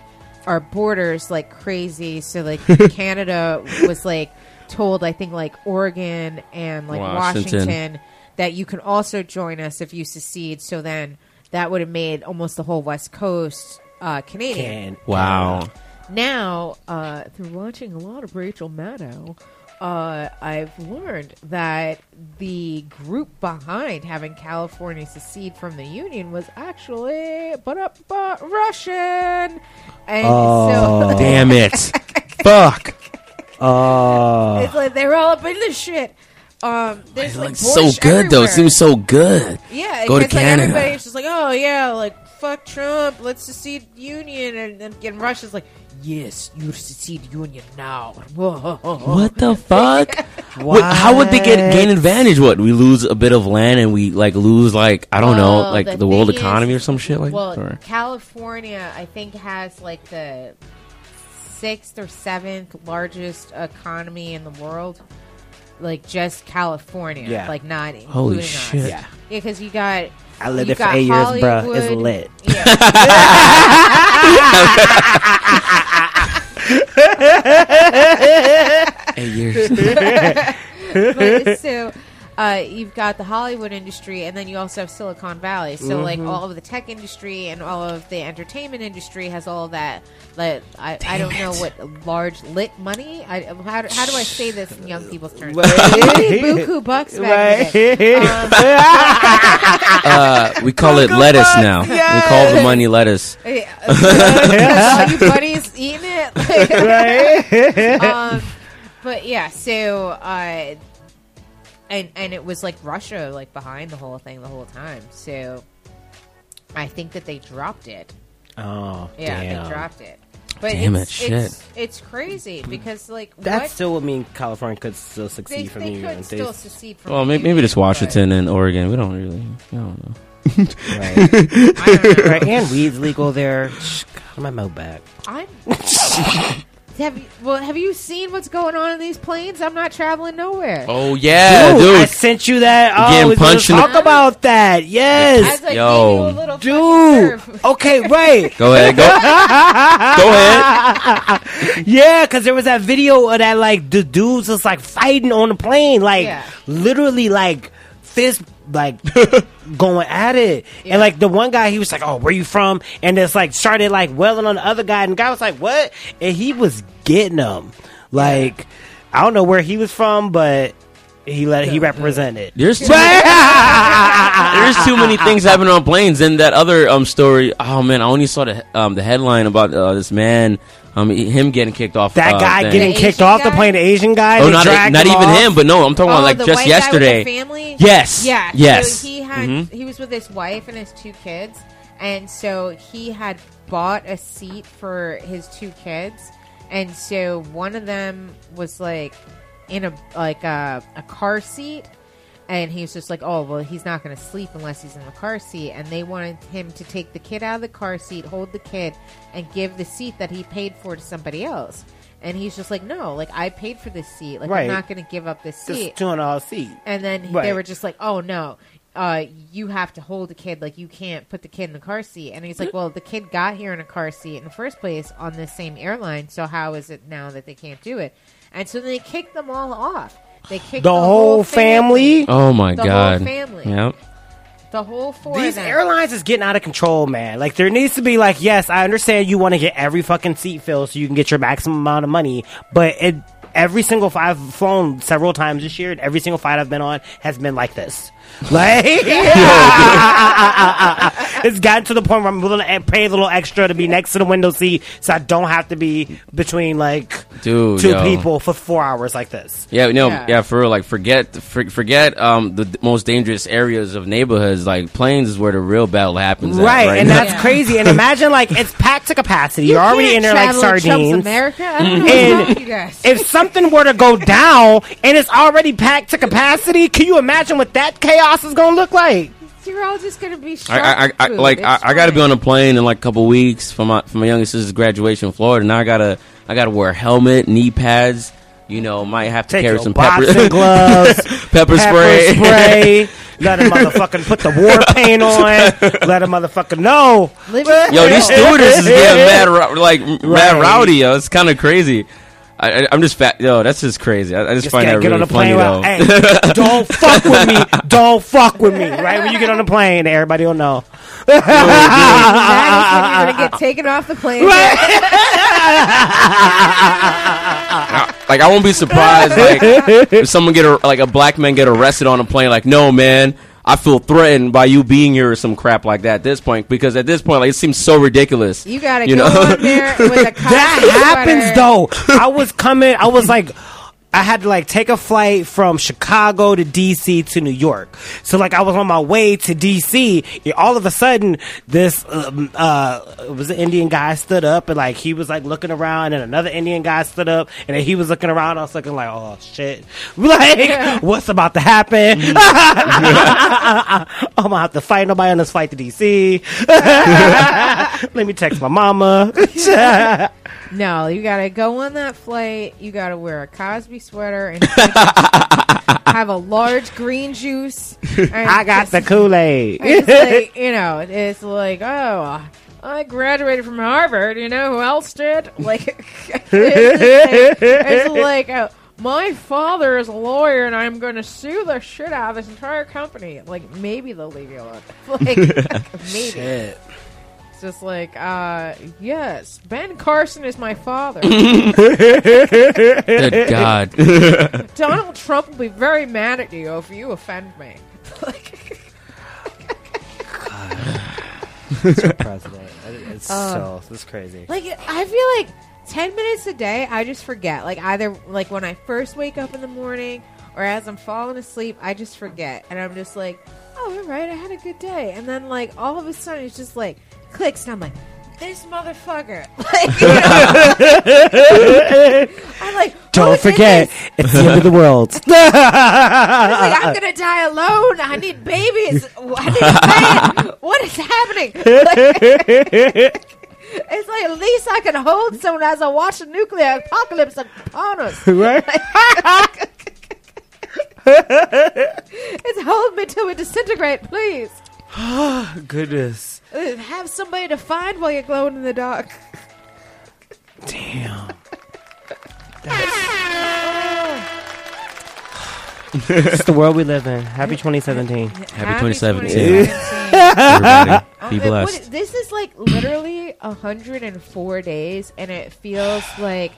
our borders like crazy so like Canada was like told I think like Oregon and like Washington. Washington, that you can also join us if you secede. So then that would have made almost the whole West Coast uh, Canadian. Can- Wow. Now, uh, through watching a lot of Rachel Maddow, uh, I've learned that the group behind having California secede from the Union was actually but up but Russian, and Oh. so Damn it. Fuck. Oh, it's like they're all up in this shit. Um, there's It like looks so Borscht good though. It everywhere. seems so good. Yeah, Go to like, Canada. everybody's just like, oh yeah, like fuck Trump, let's secede union, and then and Russia's like, yes, you secede union now. What the fuck? What, how would they get gain advantage? What we lose a bit of land and we like lose like I don't know like the the, world thing is- economy or some shit like Well, that? Or- California, I think, has like the sixth or seventh largest economy in the world. Like just California, Yeah. like not Holy shit. us. yeah. Yeah, because you got I lived you there for got eight years, bruh. It's lit. Yeah. Eight years. but, so uh, you've got the Hollywood industry, and then you also have Silicon Valley. So like Mm-hmm. all of the tech industry and all of the entertainment industry has all of that. Like I, I don't know what large lit money. I, how, do, how do I say this in young people's terms? Buku bucks back in the day. Um, uh, we call it lettuce now. We call the money lettuce. Yeah. You buddies eating it. um, but yeah, so uh, and and it was like Russia like behind the whole thing the whole time. So I think that they dropped it. Oh, Yeah, damn. they dropped it. But Damn it's, it, It's, it's crazy because like That what still would mean California could still they, succeed from they the could Union still States. secede from. Well, maybe, maybe just Washington and Oregon. We don't really. I don't know. Right. I don't know. right. And weed's legal there. Shh, God, my mouth back. I'm. have you, well, have you seen what's going on in these planes? I'm not traveling nowhere. Oh yeah, dude, dude. I sent you that. Getting Oh, we punched punched in the- talk about that. Yes, As I Yo. you a little dude. Okay, right. Go ahead. Go. go ahead. Yeah, because there was that video of that like the dudes just like fighting on the plane, like Yeah. literally like fist like going at it. Yeah. And like the one guy, he was like, "Oh, where you from?" And it's like started like welling on the other guy, and the guy was like, "What?" And he was getting them. Like I don't know where he was from, but he let he represented. There's too many, there's too many things happening on planes. And that other um story. Oh man, I only saw the um the headline about uh, this man. Um, he- him getting kicked off. That uh, guy thing. getting The kicked Asian off the guy? plane, the Asian guy. Oh, they not dragged not even off. him, but no, I'm talking about Oh, like the just white guy with the yesterday. family? Yes. Yeah. Yes. So he had Mhm. he was with his wife and his two kids, and so he had bought a seat for his two kids, and so one of them was like in a like a, a car seat. And he was just like, "Oh well, he's not going to sleep unless he's in the car seat." And they wanted him to take the kid out of the car seat, hold the kid, and give the seat that he paid for to somebody else. And he's just like, "No, like I paid for this seat. Like Right. I'm not going to give up this seat." Just two and a half seat. And then he- Right. they were just like, "Oh no, uh, you have to hold the kid. Like you can't put the kid in the car seat." And he's like, "Well, the kid got here in a car seat in the first place on this same airline. So how is it now that they can't do it?" And so they kicked them all off. They kicked The whole family? Oh my god. The whole god. family. Yep. the whole four. These of them. airlines is getting out of control, man. Like there needs to be like, yes, I understand you want to get every fucking seat filled so you can get your maximum amount of money, but it every single flight I've flown several times this year, every single flight I've been on has been like this. Like it's gotten to the point where I'm willing to pay a little extra to be next to the window seat so I don't have to be between like Dude, two yo. people for four hours like this. Yeah, no, Yeah. yeah. for real. Like, forget, for, forget, um, the d- most dangerous areas of neighborhoods. Like, planes is where the real battle happens. at Right, right and now. that's Yeah. crazy. And imagine like it's packed to capacity. You You're already in there like travel in Trump's sardines. America. I don't know what's And wrong with you guys. if something were to go down and it's already packed to capacity, can you imagine what that chaos is going to look like? You're all just gonna be. I, I, I, food. like, I, I got to be on a plane in like a couple weeks for my for my youngest sister's graduation in Florida. Now I gotta, I gotta wear a helmet, knee pads. You know, might have to Take carry some pepper, boxing gloves, pepper, spray. spray. Let a motherfucking put the war paint on. Let a motherfucker know. Live your Yo, these life. stewardesses is getting mad, like Right. mad rowdy. Yo, it's kind of crazy. I, I, I'm just fat. Yo, that's just crazy. I, I just, Just find get, that get really on the funny plane. though. Hey, don't fuck with me. Don't fuck with me. Right when you get on the plane, everybody will know. that is when you're gonna get taken off the plane. like I won't be surprised like if someone get a, like a black man get arrested on a plane. Like, no, man, I feel threatened by you being here or some crap like that. At this point, because at this point, like it seems so ridiculous. You gotta You go know? there with a that happens sweater. though. I was coming. I was like. I had to like take a flight from Chicago to DC to New York. So like I was on my way to DC. all of a sudden, this um, uh was an Indian guy stood up and like he was like looking around, and another Indian guy stood up and then he was looking around. I was looking like, oh shit, like what's about to happen? I'm gonna have to fight nobody on this flight to DC. Let me text my mama. No, you gotta go on that flight. You gotta wear a Cosby sweater and have a large green juice. and I got just- the Kool Aid. like, you know, it's like, oh, I graduated from Harvard. You know who else did? Like, it's, it's like, uh, my father is a lawyer, and I'm going to sue the shit out of this entire company. Like, maybe they'll leave you alone. Like, maybe. It's just like, uh, yes, Ben Carson is my father. Good God. Donald Trump will be very mad at you if you offend me. like, president. It's Uh, so it's crazy. like I feel like ten minutes a day, I just forget. Like either like when I first wake up in the morning, or as I'm falling asleep, I just forget, and I'm just like, oh, all right, I had a good day, and then like all of a sudden it's just like clicks, and I'm like. This motherfucker! Like, you know? I'm like, oh, Don't my forget, it's the end of the world. I'm like, I'm gonna die alone. I need babies. I need a man. What is happening? Like, it's like at least I can hold someone as I watch the nuclear apocalypse upon us. right? It's hold me till we disintegrate, please. Oh goodness. Have somebody to find while you're glowing in the dark. Damn. it's the world we live in. Happy 2017. Happy 2017. 2017. Everybody, be and what- blessed. this is like literally 104 days, and it feels like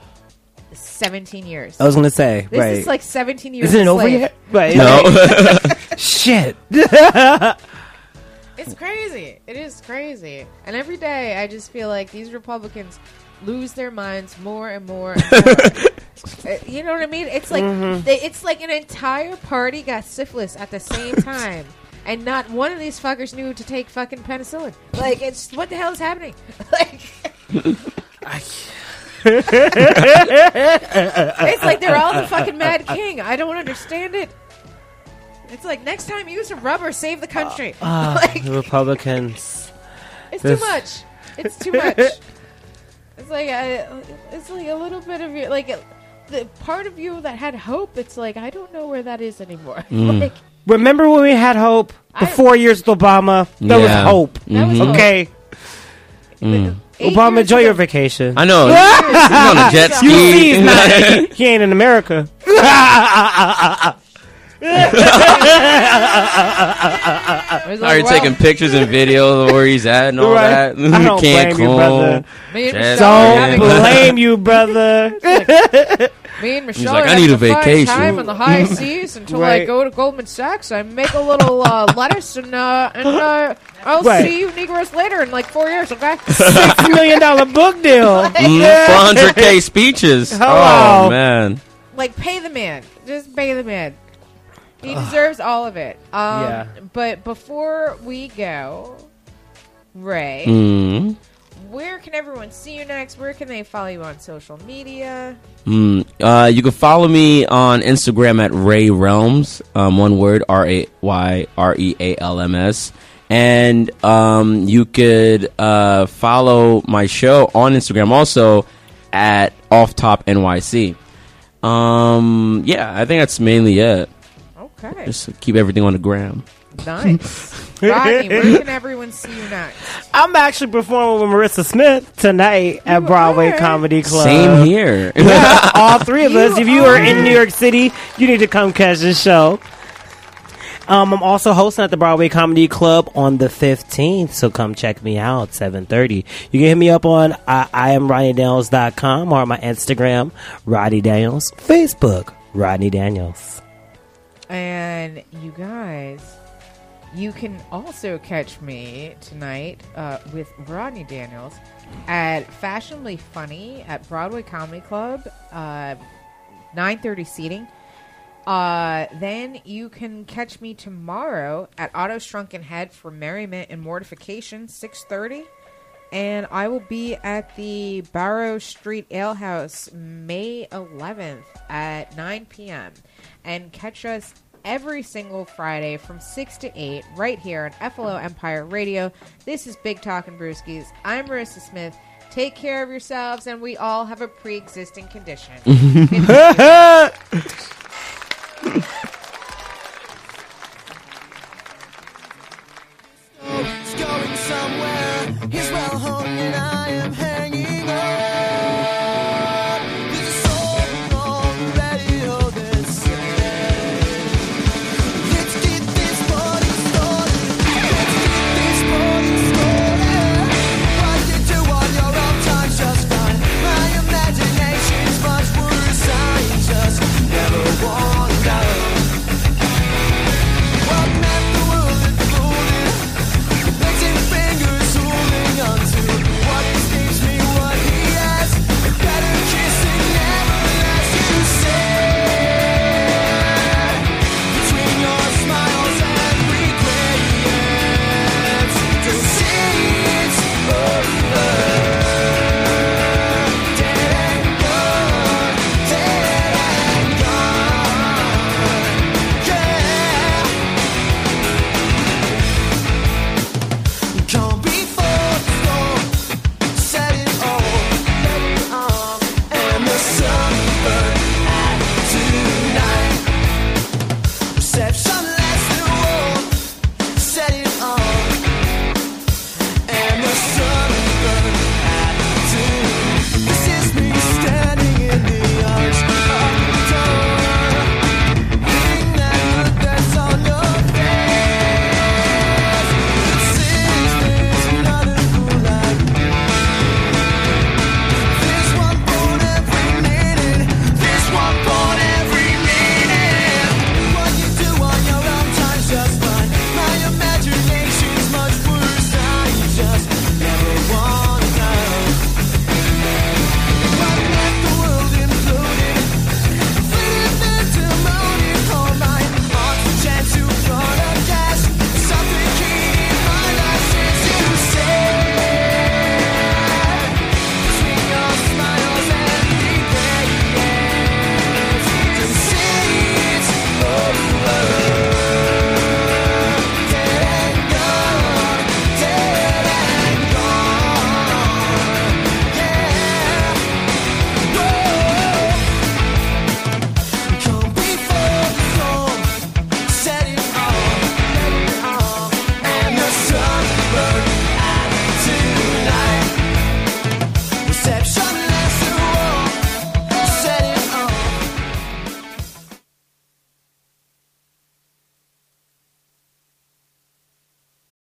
17 years. I was gonna say, this right? is like 17 years. Isn't it over slave. yet? Right. No. Shit. It's crazy. It is crazy. And every day, I just feel like these Republicans lose their minds more and more. And more. Uh, you know what I mean? It's like Mm-hmm. they, it's like an entire party got syphilis at the same time. And not one of these fuckers knew to take fucking penicillin. Like, it's what the hell is happening? like, it's like they're all the fucking Mad King. I don't understand it. It's like next time use a rubber, save the uh, country. Ah, like, the Republicans. it's this- too much. It's too much. it's like a, it's like a little bit of your like a, the part of you that had hope. It's like I don't know where that is anymore. Mm. like Remember when we had hope? The I- four years with Obama? There was hope. that was hope. Okay. Mm. Mm. Eight Obama, years enjoy ago- your vacation. I know. He's on a jet You You see, ski. he's not, he ain't in America. It Are like, you well, taking pictures and videos of where he's at and all Right. that? I don't blame you, brother. Me and Michelle are Don't blame you, brother. Me and Michelle like, "I need a vacation." time on the high seas until I go to Goldman Sachs. I make a little uh, lettuce and uh, and uh, I'll Right. see you Negroes later in like four years. Okay. Six million dollar book deal. Mm, 400k speeches. Hello. Oh man. like pay the man. Just pay the man. He deserves all of it. Um, Yeah. But before we go, Ray, Mm. where can everyone see you next? Where can they follow you on social media? Mm. Uh, you can follow me on Instagram at Ray Realms. Um, one word: R A Y R E A L M S. And um, you could uh, follow my show on Instagram also at Off Top NYC. Um, yeah, I think that's mainly it. Okay. Just keep everything on the gram. Nice. Rodney, where can everyone see you next? I'm actually performing with Marissa Smith tonight at Broadway are? Comedy Club. Same here. Yeah, all three of us. If you are in New York City, you need to come catch the show. Um, I'm also hosting at the Broadway Comedy Club on the 15th, so come check me out, 7.30. You can hit me up on uh, I am RodneyDaniels.com or my Instagram, Rodney Daniels, Facebook, Rodney Daniels. And you guys, you can also catch me tonight uh, with Rodney Daniels at Fashionably Funny at Broadway Comedy Club, uh, 9.30 seating. Uh, then you can catch me tomorrow at Otto Shrunken Head for Merriment and Mortification, 6.30. And I will be at the Barrow Street Ale House May 11th at 9 p.m. And catch us every single Friday from 6 to 8 right here on FLO Empire Radio. This is Big Talkin' Brewskis. I'm Marissa Smith. Take care of yourselves, and we all have a pre existing condition.